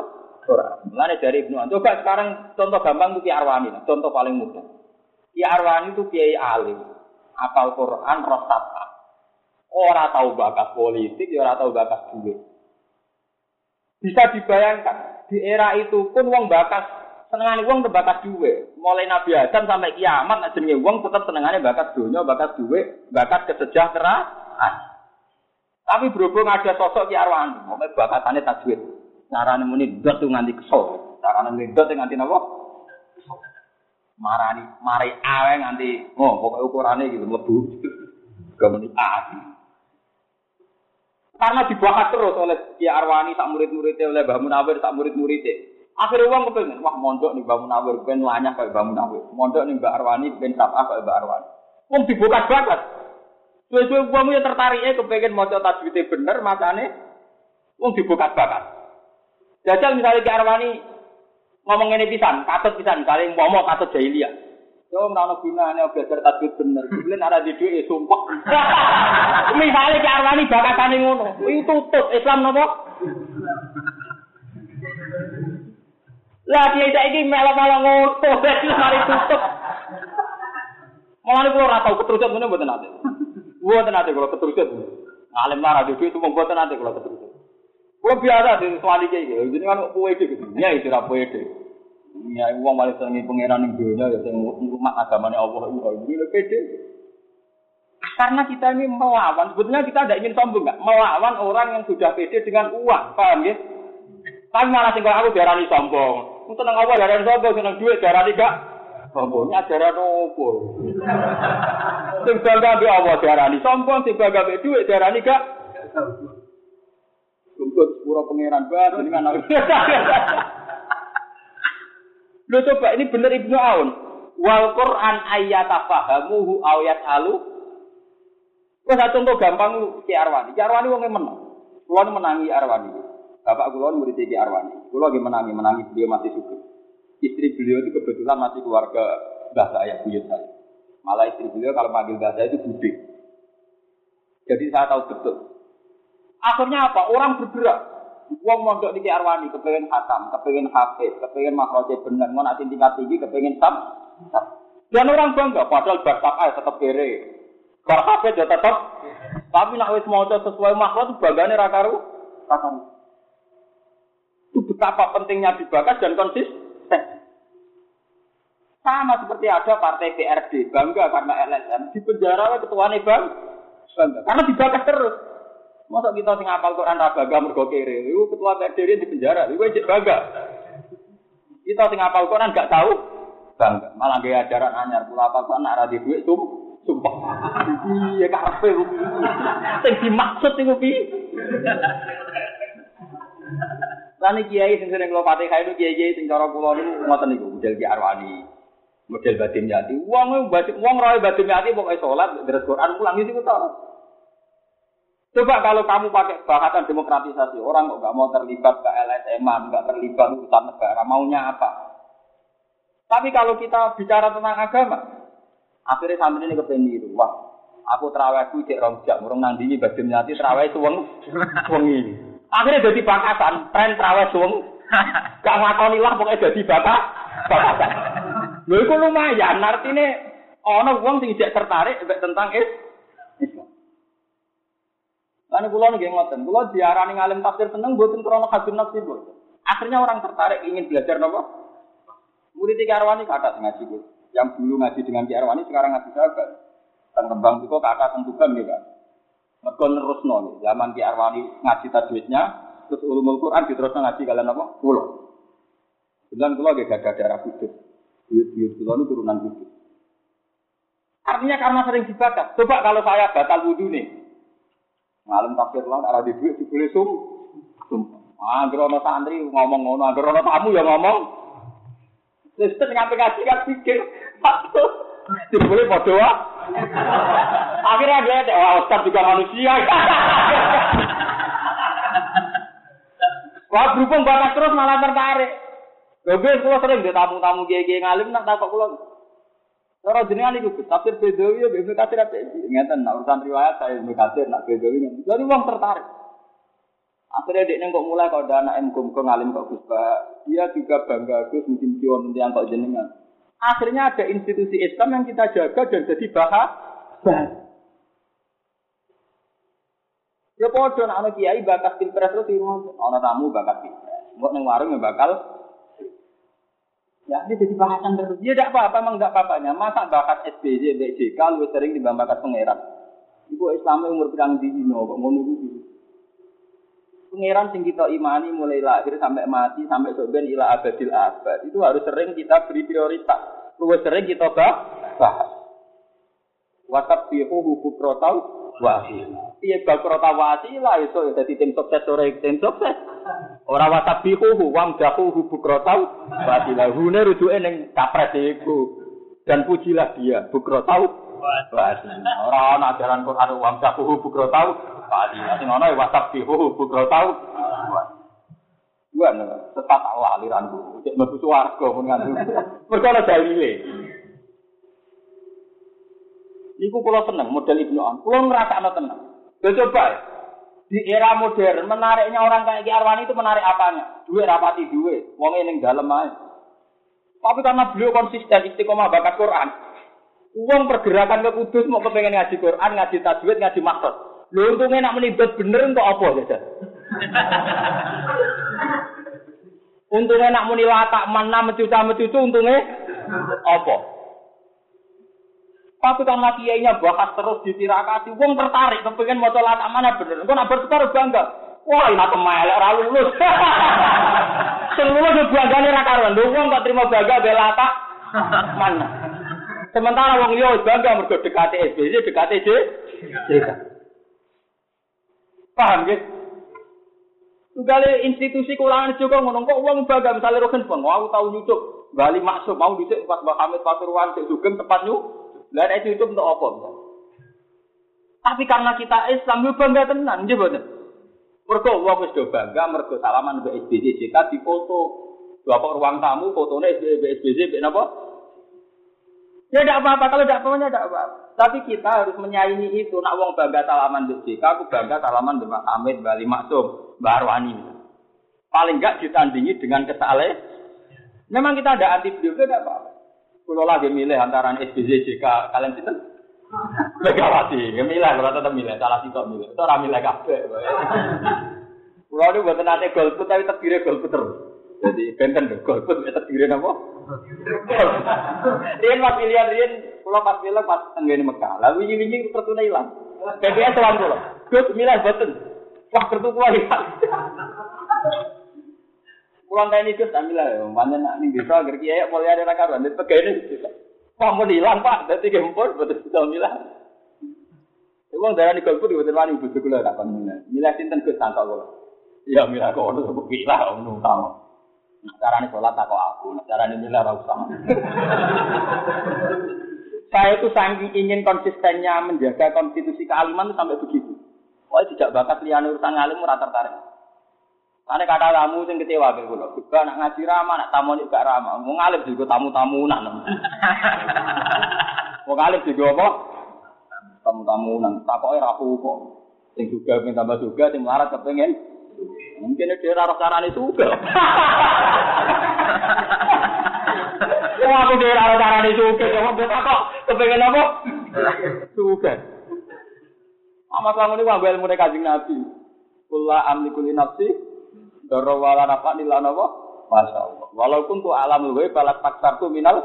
Mulane dari Ibnu Coba sekarang contoh gampang itu Ki Arwani, contoh paling mudah. Ki Arwani itu kiai alim, apal Quran, roh Orang tahu bakat politik, ya orang tahu bakat duit. Bisa dibayangkan, di era itu pun uang bakat senengane uang bakat duit. Mulai Nabi Adam sampai kiamat nak uang tetap senengane bakat dunia, bakat duit, bakat kesejahteraan. Tapi berhubung ada sosok Ki Arwani, mau bakatane tajwid. Carane muni dot nganti kesel. Carane muni dot nganti napa? Marani, mari awe nganti oh pokoknya ukurannya gitu mlebu. Kemudian ah. Karena dibahas terus oleh Ki Arwani tak murid-muridnya oleh Mbah Munawir tak murid-muridnya. Akhirnya uang kepengen, wah mondok nih Mbah Munawir, pengen lanyah kayak Mbah Munawir. Mondok nih Mbah Arwani, pengen sabah kayak Mbah Arwani. Uang dibuka banget. Suwe-suwe uang ya tertarik eh kepengen mau coba tajwidnya bener, makanya uang dibuka banget. Jajal misalnya Ki Arwani ngomong ini pisan, katut pisan, misalnya ngomong katut jahiliyah. Yo ora gunane belajar tajwid bener. Kulen ora di dhuwit sumpah. *laughs* Misale ki arwani bakatane ngono. Kuwi tutup Islam napa? Lah dia saiki melo-melo ngono, mari tutup. Mulane kula ora tau keterucut ngene mboten ate. Mboten ate kula keterucut. Ngalim lara di dhuwit mboten ate kula keterucut. Kula biasa di suwali iki. Jadi kan kowe iki. Ya iki ora kowe iki. Ya wong malah senengi pangeran ning dunya ya sing umat agamane Allah itu ini pede. Karena kita ini melawan, sebetulnya kita tidak ingin sombong enggak? Melawan orang yang sudah pede dengan uang, paham ya? Tapi malah sing aku diarani sombong. Ku tenang Allah diarani sombong, seneng duit diarani gak sombong. Ini ajaran opo? Sing bangga be Allah diarani sombong, sing bangga be duit diarani gak Kumpul sepuro pangeran banget dengan *laughs* Lo coba ini bener Ibnu Aun. Wal Quran ayat fahamuhu ayat alu. Wes contoh gampang Ki Arwani. Ki Arwani wong menang. Kulo menangi Arwani. Bapak kulo murid Ki Arwani. Kulo lagi menangi, menangi beliau masih suka. Istri beliau itu kebetulan masih keluarga mbah saya, buyut saya. Malah istri beliau kalau manggil mbah saya itu budi. Jadi saya tahu betul. Akhirnya apa? Orang bergerak. Wong mondok niki Arwani kepengen khatam, kepengen hafiz, kepengen makroje bener, mau nanti tingkat tinggi kepengen tam. Dan orang bangga, padahal batak aja tetap kere. Bar hafiz ya tetap. Tapi nak wis maca sesuai itu banggane ra karo Itu betapa pentingnya dibakas dan konsisten. Sama seperti ada partai PRD, bangga karena LSM, di penjara ketuanya bang, bangga. Karena dibakas terus. Masa kita sing apal Quran ra bangga mergo kere. Iku ketua PDRI di penjara. Iku cek bangga. Kita sing apal Quran gak tahu bangga. Malah gaya ajaran anyar kula apa kok anak ra di duit sum sumpah. Iya karepe. Sing dimaksud iku piye? Lan kiai sing sering kula Fatihah itu kiai-kiai sing cara kula niku ngoten niku model Ki Arwani. Model Badim Yati. Wong wong roe Badim Yati pokoke salat, deres Quran pulang itu tau. Coba kalau kamu pakai bahatan demokratisasi, orang kok nggak mau terlibat ke LSM, nggak terlibat urusan negara, maunya apa? Tapi kalau kita bicara tentang agama, akhirnya santri ini kepengen wah, aku terawihku cek rong jam, urung nandingi bagi nyati terawih suweng, ini. Akhirnya jadi bakasan, tren terawih suweng, gak ngakoni lah pokoknya jadi bakat, bakasan. Lho itu lumayan, artinya ono wong sing tertarik tentang Islam. Lalu kulo nih ngoten, kulo diarani ngalim tafsir seneng buatin krono hadun nafsi bu. Akhirnya orang tertarik ingin belajar nopo. Murid tiga Arwani kata ngaji bu. Yang dulu ngaji dengan Ki Arwani sekarang ngaji sahabat. Dan kembang itu kakak tentukan gitu kan. Mereka terus nol. Zaman Ki Arwani ngaji tajwidnya, terus ulumul Quran terus ngaji kalian apa? Kulo. Dan kulo gak ada darah kudus. Duit-duit kulo itu turunan kudus. Artinya karena sering dibaca. Coba kalau saya batal wudhu nih, Ngalim tafsir lan arah di duit dibeli sum. Angger ana santri ngomong ngono, angger ana tamu ya ngomong. Terus ngapain kasih kan pikir, satu, boleh bodoh Akhirnya dia, wah Ustaz juga manusia. Wah berhubung batas terus malah tertarik. Lebih kalau sering dia tamu-tamu kiai-kiai ngalim nak takut pulang. Cara jenengan iku tafsir Bedawi ya Ibnu Katsir apa ngeten nak urusan riwayat saya Ibnu Katsir nak Bedawi ngeten. Jadi wong tertarik. Akhirnya dia kok mulai kalau ada anak MKM kok ngalim kok Gus dia juga bangga Gus mungkin kion yang kok jenengan. Akhirnya ada institusi Islam yang kita jaga dan jadi bahagia. Ya podo nak ana kiai bakat pilpres terus ngono. Ana tamu bakat pilpres. Mbok ning warung ya bakal Ya, ini jadi bahasan terus. Ya tidak apa-apa, memang tidak apa-apanya. Masa bakat SBJ, BJK, lebih sering dibanding bakat pangeran. Ibu Islamnya umur berang di Dino, kok ngono itu. Pangeran sing kita imani mulai lahir sampai mati, sampai soben ila abadil abad. Itu harus sering kita beri prioritas. Lebih sering kita bahas. Wasab bihu hubuk rotau wasila. Iya bal krota wasila iso ya dadi tim sukses ora tim sukses. Ora wasabihu wam dahu bukrotau wasila. Hune rujuke ning kapres iku. Dan pujilah dia bukrotau wasila. Ora ana ajaran Quran wam dahu bukrotau wasila. Sing ana wasabihu bukrotau Gua tetap aliran bu, cek mlebu swarga pun ngandung. Mergo ana dalile. Niku kula seneng model Ibnu An. Kula ngrasakno tenang. Lho coba di era modern menariknya orang kayak Ki Arwani itu menarik apanya? Duit rapati duit, wong ning dalem ae. Tapi karena beliau konsisten istiqomah bakat Quran, uang pergerakan ke Kudus mau kepengen ngaji Quran, ngaji tajwid, ngaji maksud. Lho untungnya nak menibat bener untuk apa ya? *laughs* untungnya nak muni latak mana mencuca mencucu untungnya apa? Tapi karena kiainya bahas terus ditirakati, wong tertarik, kepengen mau colat mana bener. Engkau nak bertukar bangga. Wah, ini aku melek, ora lulus. *laughs* Sing lulus yo banggane ra karuan. Wong kok terima bangga bela tak mana. Sementara wong liya bangga mergo dekate SBC, dekate J. Paham ya? Tugale institusi kulangan juga ngono kok wong bangga misalnya roken bang, aku tahu nyucuk Bali maksud mau dhisik Mbak Hamid Pasuruan sik sugeng tepat nyuk lah itu itu untuk apa? Tapi karena kita Islam yo bangga tenan, nggih mboten. Mergo wong wis do bangga mergo salaman mbek SBC JK difoto. Bapak ruang tamu fotone SBC mbek napa? Ya tidak apa-apa, kalau tidak apa-apa, tidak apa-apa. Tapi kita harus menyaingi itu. Nak wong bangga salaman di JK, aku bangga salaman Mas Hamid, Bali Maksum, Mbak Arwani. Paling enggak ditandingi dengan kesalahan. Memang kita ada anti beliau, tidak apa-apa. Kalau lagi milih antara SBZ JK kalian itu Megawati, ya milih, kalau tetap milih, salah sih milih. Itu orang milih kafe. Kalau ini buat nanti golput tapi terdiri golput terus. Jadi benten deh, golput ya terdiri apa? Rian pas pilihan Rian, kalau pas pilih pas tenggene Mekah. Lalu ini ini tertunda hilang. PPS selang pulau. Gus milih beten. Wah kertu kuah hilang. Pulang kayak ini terus ambil lah, mana nak nih bisa agar kiai mulai ada rakaran, itu kayak ini. Pak mau hilang pak, dari gempur betul betul milah. Uang darah di golput betul wani butuh gula tak mana. Milah sinten ke sangka gula. Ya milah kok udah sebut gila, om tahu. Nah, cara nih sholat tak aku, cara nih milah rasa *laughs* sama. Saya itu saking ingin konsistennya menjaga konstitusi kealiman itu sampai begitu. Oh tidak bakat liane urusan ngalim murah tertarik. Ane kata tamu sing kecewa ke kula. Juga nak ngaji ramah, nak tamu juga ramah. Mau ngalih juga tamu-tamunan. *laughs* Mau ngalih juga apa? Tamu-tamunan. Takoke rapu kok. Sing juga pengen tambah juga, sing melarat kepengen. Mungkin dia raro carane juga. *laughs* Oh aku dia raro carane juga. Kita kok kepengen apa? Juga. Amat lamun ini wah ilmu kajing Nabi. Kula amlikul nafsi Doro wala nafa nila napa? Masya Allah. Walaupun tu alam luwe balat taksar tu minal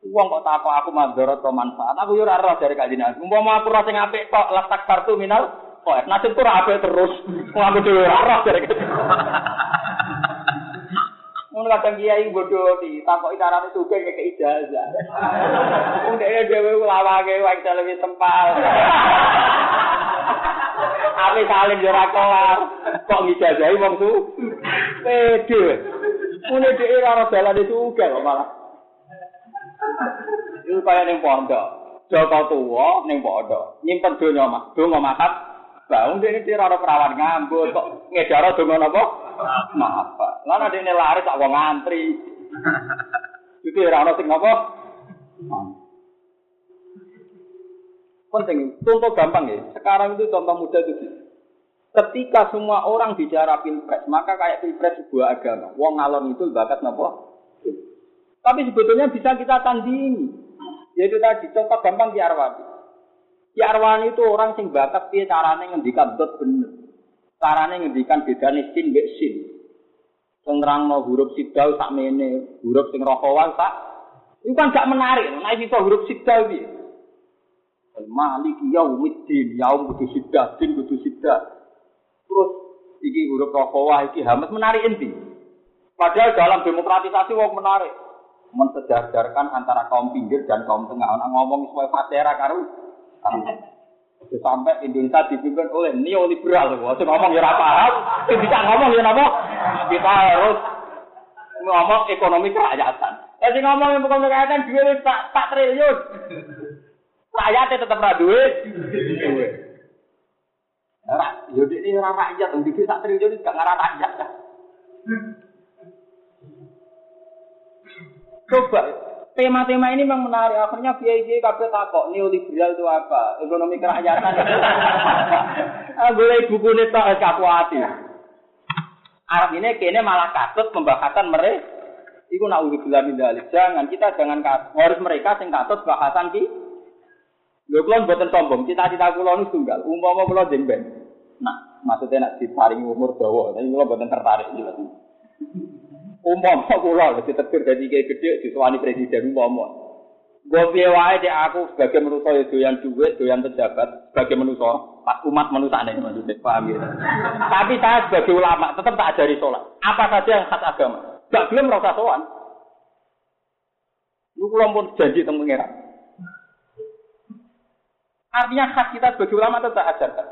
Uang kok tak aku mandor atau manfaat. Aku yo ora dari kajian. Umpama aku rasa ngapik kok lah taksar tu minal kok. Nasib tuh apik terus. Wong aku dhewe ora dari Mun kadang kiai bodoh di takoki carane sugih kayak ijazah. Wong dhewe dhewe lawake wae lebih tempal. Ame salim yo ora kelar. Kok ngijazahi wong su? Pede. Mune dhek ora ora dalan itu uga kok malah. Iku kaya ning pondok. Joko tuwa ning pondok. Nyimpen donya mak, donga makat. Baung dene iki ora perawan ngambut kok ngedaro donga napa? Maaf. Lah nek dene laris tak wong ngantri. Itu ora ono sing napa? Penting, contoh gampang ya. Sekarang itu contoh mudah itu. Ketika semua orang bicara pilpres, maka kayak pilpres sebuah agama. Wong ngalon itu bakat napa? Tapi sebetulnya bisa kita tandingi. Yaitu tadi contoh gampang di Arwani. Di Arwani itu orang sing bakat piye carane ngendikan dot bener. Carane ngendikan bedane sin mbek sin. Sing nerangno huruf sidal sak mene, huruf sing rokowan sak. Itu kan gak menarik. Nah, iso huruf sidal piye? Malik yaumiddin, yaum kudu sidah, din kudu sidah. Terus iki huruf rokowa, iki hamas menarik inti. Padahal dalam demokratisasi wong menarik. Mensejajarkan antara kaum pinggir dan kaum tengah. Orang ngomong supaya fatera karu. Sampai Indonesia dipimpin oleh neoliberal. Waktu ngomong ya paham, bisa ngomong ya apa? Kita harus ngomong ekonomi kerakyatan. Jadi ngomong bukan kerakyatan, duit tak, tak triliun. Rakyatnya tetap ra duwe. Ora, yo ini ora rakyat, wong iki sak triliun gak ngaran rakyat. Coba tema-tema ini memang menarik. Akhirnya biaya kabeh takok neoliberal itu apa? Ekonomi kerakyatan. *laughs* boleh buku ini tak kakuati. Arab ini kayaknya malah katut pembahasan mereka. Iku nak min dzalik. Jangan kita jangan harus mereka sing katut bahasan ki. Lho kula mboten sombong, cita-cita kula niku tunggal. Umpama kula jengben. Nah, maksudnya nak diparingi umur dawa, tapi kula mboten tertarik jelas. Umpama kula wis ditegur dadi gede disuwani presiden umpama. Gue piye wae dek aku sebagai manusia ya doyan duit, doyan pejabat, sebagai manusia, pas umat manusia nih maksudnya, paham ya? Tapi saya sebagai ulama tetap tak ajari sholat. Apa saja yang khas agama, gak belum merasa sowan. Lu pun janji tentang pengiran. Artinya hak kita sebagai ulama tetap ajarkan.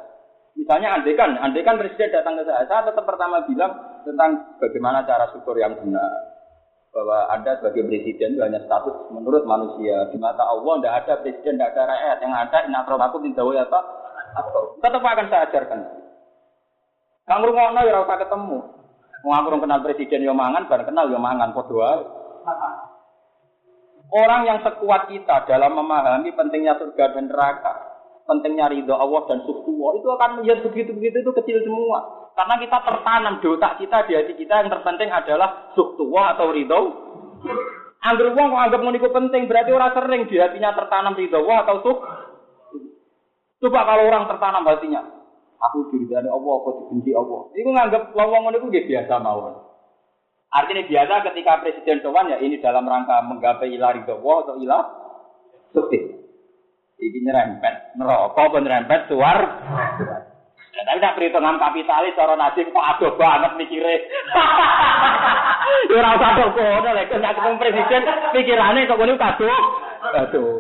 Misalnya andekan, andekan presiden datang ke saya, saya tetap pertama bilang tentang bagaimana cara syukur yang benar. Bahwa Anda sebagai presiden itu hanya status menurut manusia. Di mata Allah tidak ada presiden, tidak ada rakyat. Yang ada aku tidak ya apa? Tetap akan saya ajarkan. Kang Rungono ya rasa ketemu. Mau kenal presiden yo mangan, bareng kenal yo mangan, podo Orang yang sekuat kita dalam memahami pentingnya surga dan neraka, pentingnya ridho Allah dan suhu itu akan menjadi begitu-begitu itu kecil semua. Karena kita tertanam di otak kita, di hati kita yang terpenting adalah suhu atau ridho. Angger wong kok anggap itu penting, berarti orang sering di hatinya tertanam ridho Allah atau suh. Coba kalau orang tertanam hatinya, aku diridani Allah, aku dibenci Allah. Itu nganggap wong itu biasa mawon. Artinya biasa ketika presiden sowan ya ini dalam rangka menggapai ilah ridho Allah atau ilah suci. Iki nyerempet neraka apa nyerempet suar. Ya, tapi tak perhitungan kapitalis cara nasib kok adoh banget mikire. *laughs* Ya ora usah kok ngono lek nek ketemu presiden pikirane kok ngono kado. Aduh.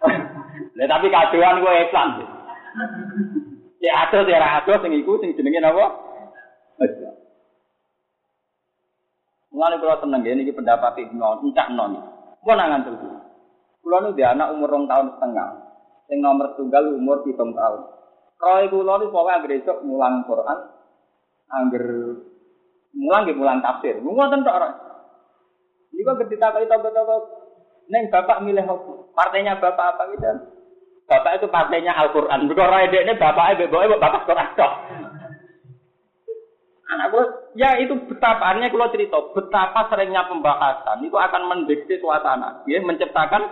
*laughs* Lah tapi kadoan gue Islam. Ya adoh ya adoh sing iku sing jenenge napa? Islam. Mulane kula seneng ya niki pendapat Ibnu Encak Non. Mun nangan terus. Kulo nu anak umur rong tahun setengah. Yang nomor tunggal umur hitung tahun. Roy kulo nu pokoknya angger esok mulang Quran, angger mulang gitu mulang tafsir. Ngoten tok. Ini kok ketika kali tahu-tahu Neng bapak milih? Partainya bapak apa gitu? Bapak itu partainya Al-Quran. Bukan roy ini bapaknya bapaknya bapak Quran tok. *laughs* Anak gue, ya itu betapa, artinya kalau cerita, betapa seringnya pembahasan itu akan mendikte suasana, ya, menciptakan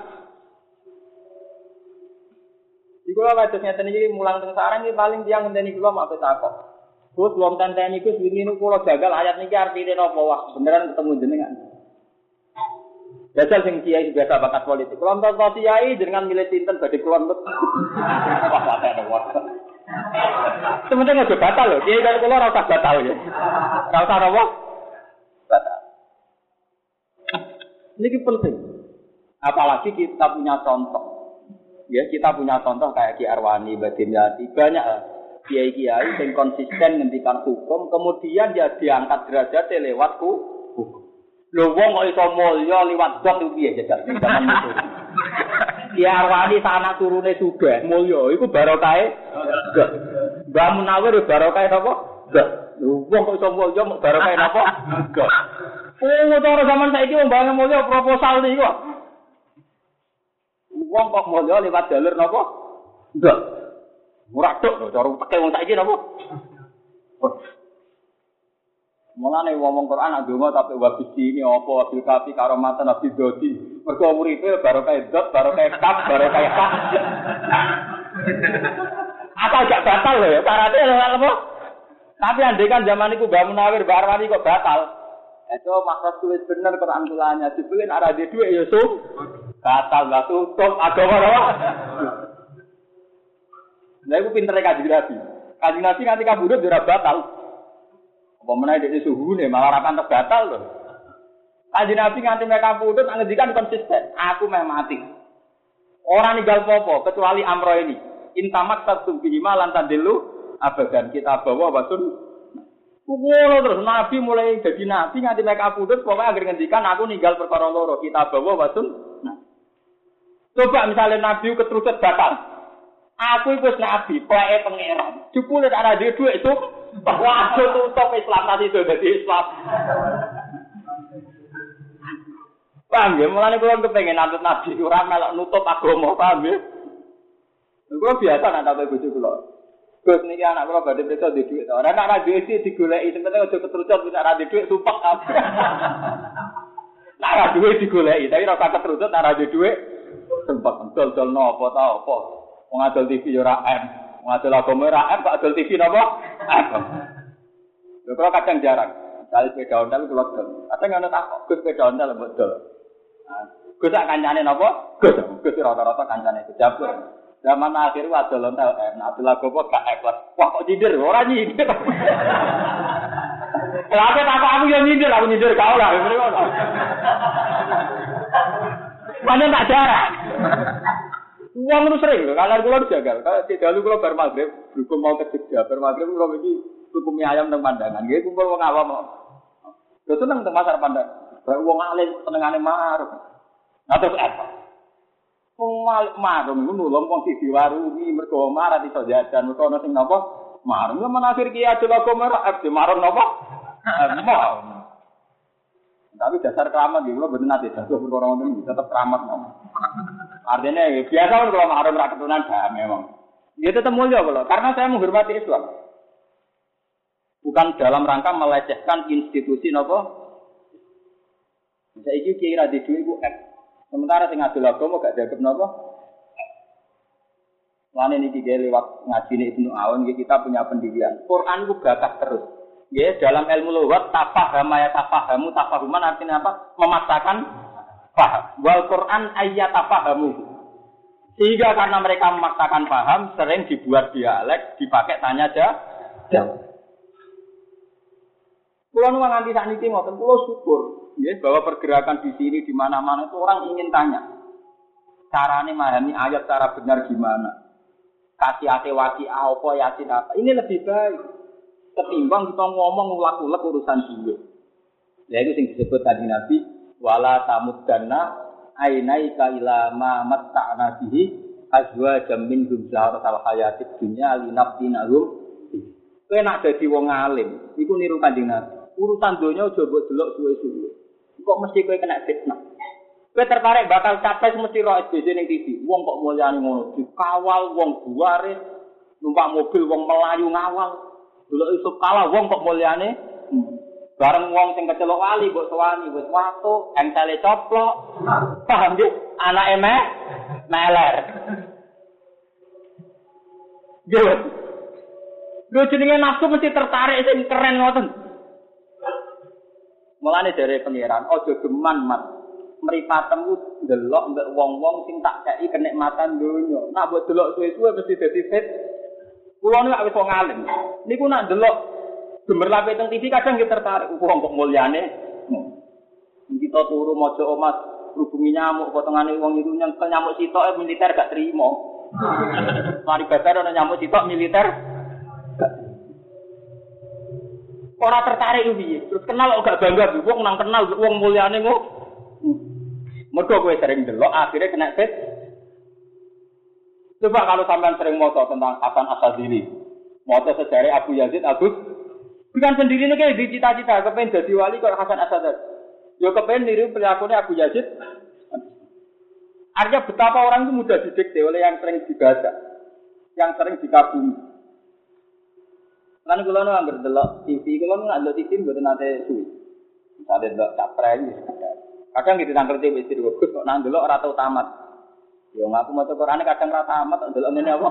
kula wajib ngeten iki mulang teng sarang iki paling tiyang ngenteni kula mak takok. Gus wong tenteni Gus wingi niku kula jagal ayat niki artine napa wah beneran ketemu jenengan. Dasar sing kiai biasa bakat politik. Kula entuk kiai jenengan milih sinten badhe kula entuk. Wah patek wah. Sementara nggak batal loh, kiai kalau kula ora usah batal ya. Ora usah apa? Batal. Ini penting. Apalagi kita punya contoh Ya kita punya contoh kayak Ki Arwani, Badim Yati, banyak lah. Kiai-kiai yang konsisten ngendikan hukum, kemudian dia diangkat derajat lewat hukum. Lho wong kok iso mulya liwat dot itu piye jajal zaman itu. Ki Arwani sanak turune sugih, mulya iku barokahe dot. Mbah Munawir barokahe napa? Dot. Lho wong kok iso mulya barokahe napa? Dot. Oh, cara zaman saiki wong bangun mulya proposal niku. Wong kok mulya liwat jalur napa? Enggak. Murah tok lho cara teke wong saiki napa? Mulane wong Quran nak donga tapi wabi ini apa wabil kafi karomatan nabi dodi. Mergo uripe barokah dot, barokah kaf, barokah kaf. Apa gak batal lho ya? Syaratnya apa? Tapi andai kan zaman itu Mbak Munawir, Arwani kok batal. Itu maksud tulis bener Quran tulanya. Dibeliin arah di duit ya sum. Batal gak tutup agama apa? Nah itu pinternya kaji nabi. Kaji nabi nanti kabudut jurah batal. Apa mana di suhu nih malah rakan terbatal loh. Kaji nabi nganti mereka kabudut ngendikan konsisten. Aku meh mati. Orang ninggal popo kecuali amro ini. Intamat satu bihima lantan dulu abadan kita bawa basun Ngono terus Nabi mulai jadi Nabi nganti mereka kabudut pokoknya agar ngendikan aku ninggal perkara loro kita bawa basun. Coba misalnya Nabi keterucut batal. Aku itu nabi, pleke pangeran. Jupule ada dia duit itu, wah tutup Islam tadi itu jadi Islam. Paham ya? Mulane kula kepengen nantut nabi ora melok nutup agama, paham ya? Kula biasa nak tak bojo kula. Gus niki anak kula badhe periksa di duit. Ora nak ra sih digoleki, penting aja ketrucut bisa ra di duit sumpek. *laughs* Nak ra duit digoleki, tapi ora ketrucut nak ra di sumpek dol-dol nopo ta apa. Wong TV yo ora M. Wong adol agama ora M, TV napa? Lho kadang jarang. Kali sepeda ontel kula dol. Kadang ngono tak kok Gus sepeda ontel mbok dol. Gus sak kancane napa? Gus. Gus rata-rata kancane kejabur. Zaman akhir adol ontel M. Nah, adol agama gak ikhlas. Wah kok nyindir? Ora nyindir. Kenapa tak aku yang nyindir? Aku nyindir kau lah. Banyak tak jarang. Uang itu sering, kalau kulo dijagal. Kalau tidak lu kulo bar maghrib, berhukum mau ke Jogja, bar maghrib kulo iki tuku mie ayam teng pandangan. Nggih kumpul wong awam. Lho seneng teng pasar pandang. Bar wong alim senengane marung. Nah terus apa? Wong marung iku nulung wong siji warungi mergo marah iso jajan, mergo ana sing napa? Marung yo menafir ki adil agama ra marung napa? Mau. *laughs* Tapi dasar keramat gitu, lo bener nanti perkara itu tetap keramat ngomong. Artinya ya, biasa kan kalau mahram rakyat keturunan dah memang. Dia tetap mulia kalau karena saya menghormati Islam. Bukan dalam rangka melecehkan institusi nopo. Saya kira di duit bu Sementara sing ngadil agama gak dianggap nopo. Lain ini tiga lewat ngaji ini Ibnu Awan, kita punya pendirian. Quran itu bakat terus. Ya, dalam ilmu lughat tafaham ya tafahamu tafahuman artinya apa? Memaksakan paham. Wal Quran ayat tafahamu. Sehingga karena mereka memaksakan paham, sering dibuat dialek, dipakai tanya jawab. Pulau nu nganti saat ini ngoten, pulau syukur, ya, bahwa pergerakan di sini di mana-mana itu orang ingin tanya, caranya memahami ayat cara benar gimana, kasih hati waki apa yasin apa, ini lebih baik ketimbang kita ngomong ulak-ulak urusan dulu. Ya itu yang disebut tadi Nabi, wala tamuddanna ainaika ila ma matta'na bihi azwajan minhum zahratal hayatid dunya linaftinahum kowe nak dadi wong alim iku niru kanjeng Nabi. Urusan donya aja mbok delok suwe-suwe. Kok mesti kowe kena fitnah? Kowe tertarik bakal capres mesti ro SBC ning TV. Wong kok mulyane ngono? Dikawal wong buare numpak mobil wong melayu ngawal. Delok iso kalah wong kok mulyane Bareng wong sing kecelok wali mbok sowani wis watu, entele coplok. Paham nggih? Anake meh meler. Nggih. Lho jenenge nafsu mesti tertarik sing keren ngoten. Mulane dari pengiran, ojo geman mat. Mripatemu delok mbek wong-wong sing tak kei kenikmatan donya. Nak mbok delok suwe-suwe mesti dadi fit. Kulo niku wis wong alim. Niku nak delok gemerlap teng TV kadang kita tertarik wong kok mulyane. Kita turu maca omas hubungi nyamuk potongane wong itu nyentel nyamuk sitok militer gak terima. *laughs* Mari bakar ana nyamuk sitok militer Ora tertarik piye? Terus kenal kok gak bangga wong nang kenal wong mulyane kok. Mergo kowe sering delok akhirnya kena fit. Coba kalau sampean sering moto tentang Hasan Asadili, moto sejarah Abu Yazid Agus, bukan sendiri nih kayak cita-cita kepengen jadi wali kok Hasan Asadili. Yo kepengen niru perilakunya Abu Yazid. Artinya betapa orang itu mudah didikte oleh yang sering dibaca, yang sering dikagumi. Lan kula nu anggere delok TV, kula nu ndelok TV mboten nate suwi. Misale delok capres Kadang gitu nangkel TV istri Gus kok nang delok ora tau tamat. Ya ngaku maca Qur'ane kadang ora tamat, delok ngene apa?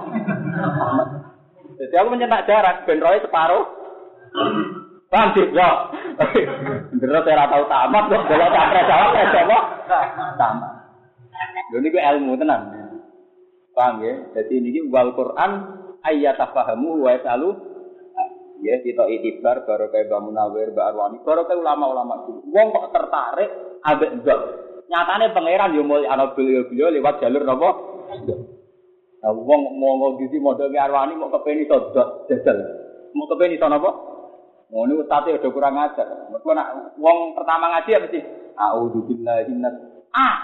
*laughs* Jadi aku mencetak jarak ben roe separuh. Paham sih, ya. Bener saya tahu tamat kok delok capres jawab apa? Tamat. Lho niku ilmu tenan. Paham ya? Jadi ini wal Quran ayat tafahamu wa yasalu Ya, kita itibar baru kayak Mbak Munawir, Mbak Arwani, baru kayak ulama-ulama dulu. Wong kok tertarik, abek enggak. Nyatane pangeran yo mulai anak beliau beliau lewat jalur nopo. Nah, wong mau mau gitu model Arwani mau kepeni to jajal. Mau kepeni to nopo? Mau ini ustadz udah kurang ajar. Mereka nak wong pertama ngaji ya mesti. Audzubillahi Ah,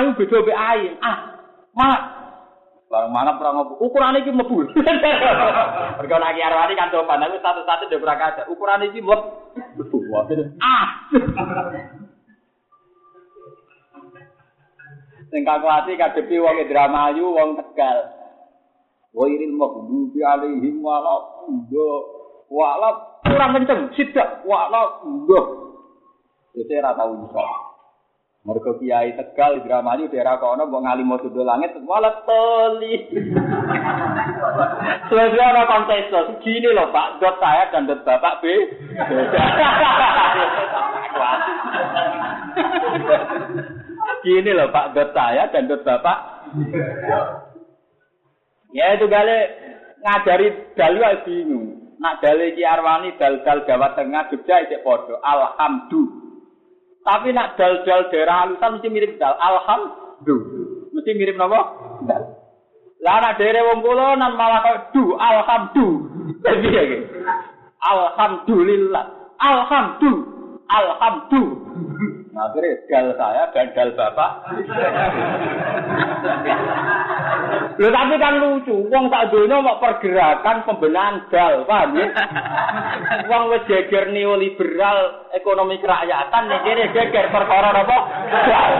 ayo beda be ayin. Ah, malah Barang mana perang ngopo? Ukuran iki mlebu. *laughs* Mergo nek iki arwani kan coba aku satu-satu dhe prakada. Ukuran iki mlebu. Ah. *laughs* Sing kakuati kadepi wong Indramayu, wong Tegal. Wa iril maghdubi alaihim wala wala kurang kenceng, sidak wala nggih. Wis ora tau iso. Mereka kiai tegal Indramayu daerah kono mbok ngali mau sudul langit malah toli. *laughs* Selesai ada kontes gini loh Pak, dot saya dan dot Bapak B. *laughs* Gini loh Pak, dot saya dan dot Bapak. Ya itu kali ngajari dalu bingung. Nak dalil Ki Arwani dal-dal Jawa Tengah Jogja itu podo. Alhamdulillah. Tapi nak dal-dal daerah halusan mesti mirip dal. Alhamdulillah. Mesti mirip napa? Dal. Lah nak daerah wong kula nan malah kok du alhamdulillah. *laughs* Jadi ya Alhamdulillah. Alhamdulillah. Alhamdulillah. Akhirnya dal saya dan dal bapak. Loh tapi kan lucu, wong tak dunia mau pergerakan pembenahan dal, paham ya? Wong wis geger neoliberal ekonomi kerakyatan, nih kira geger perkara apa? Dal.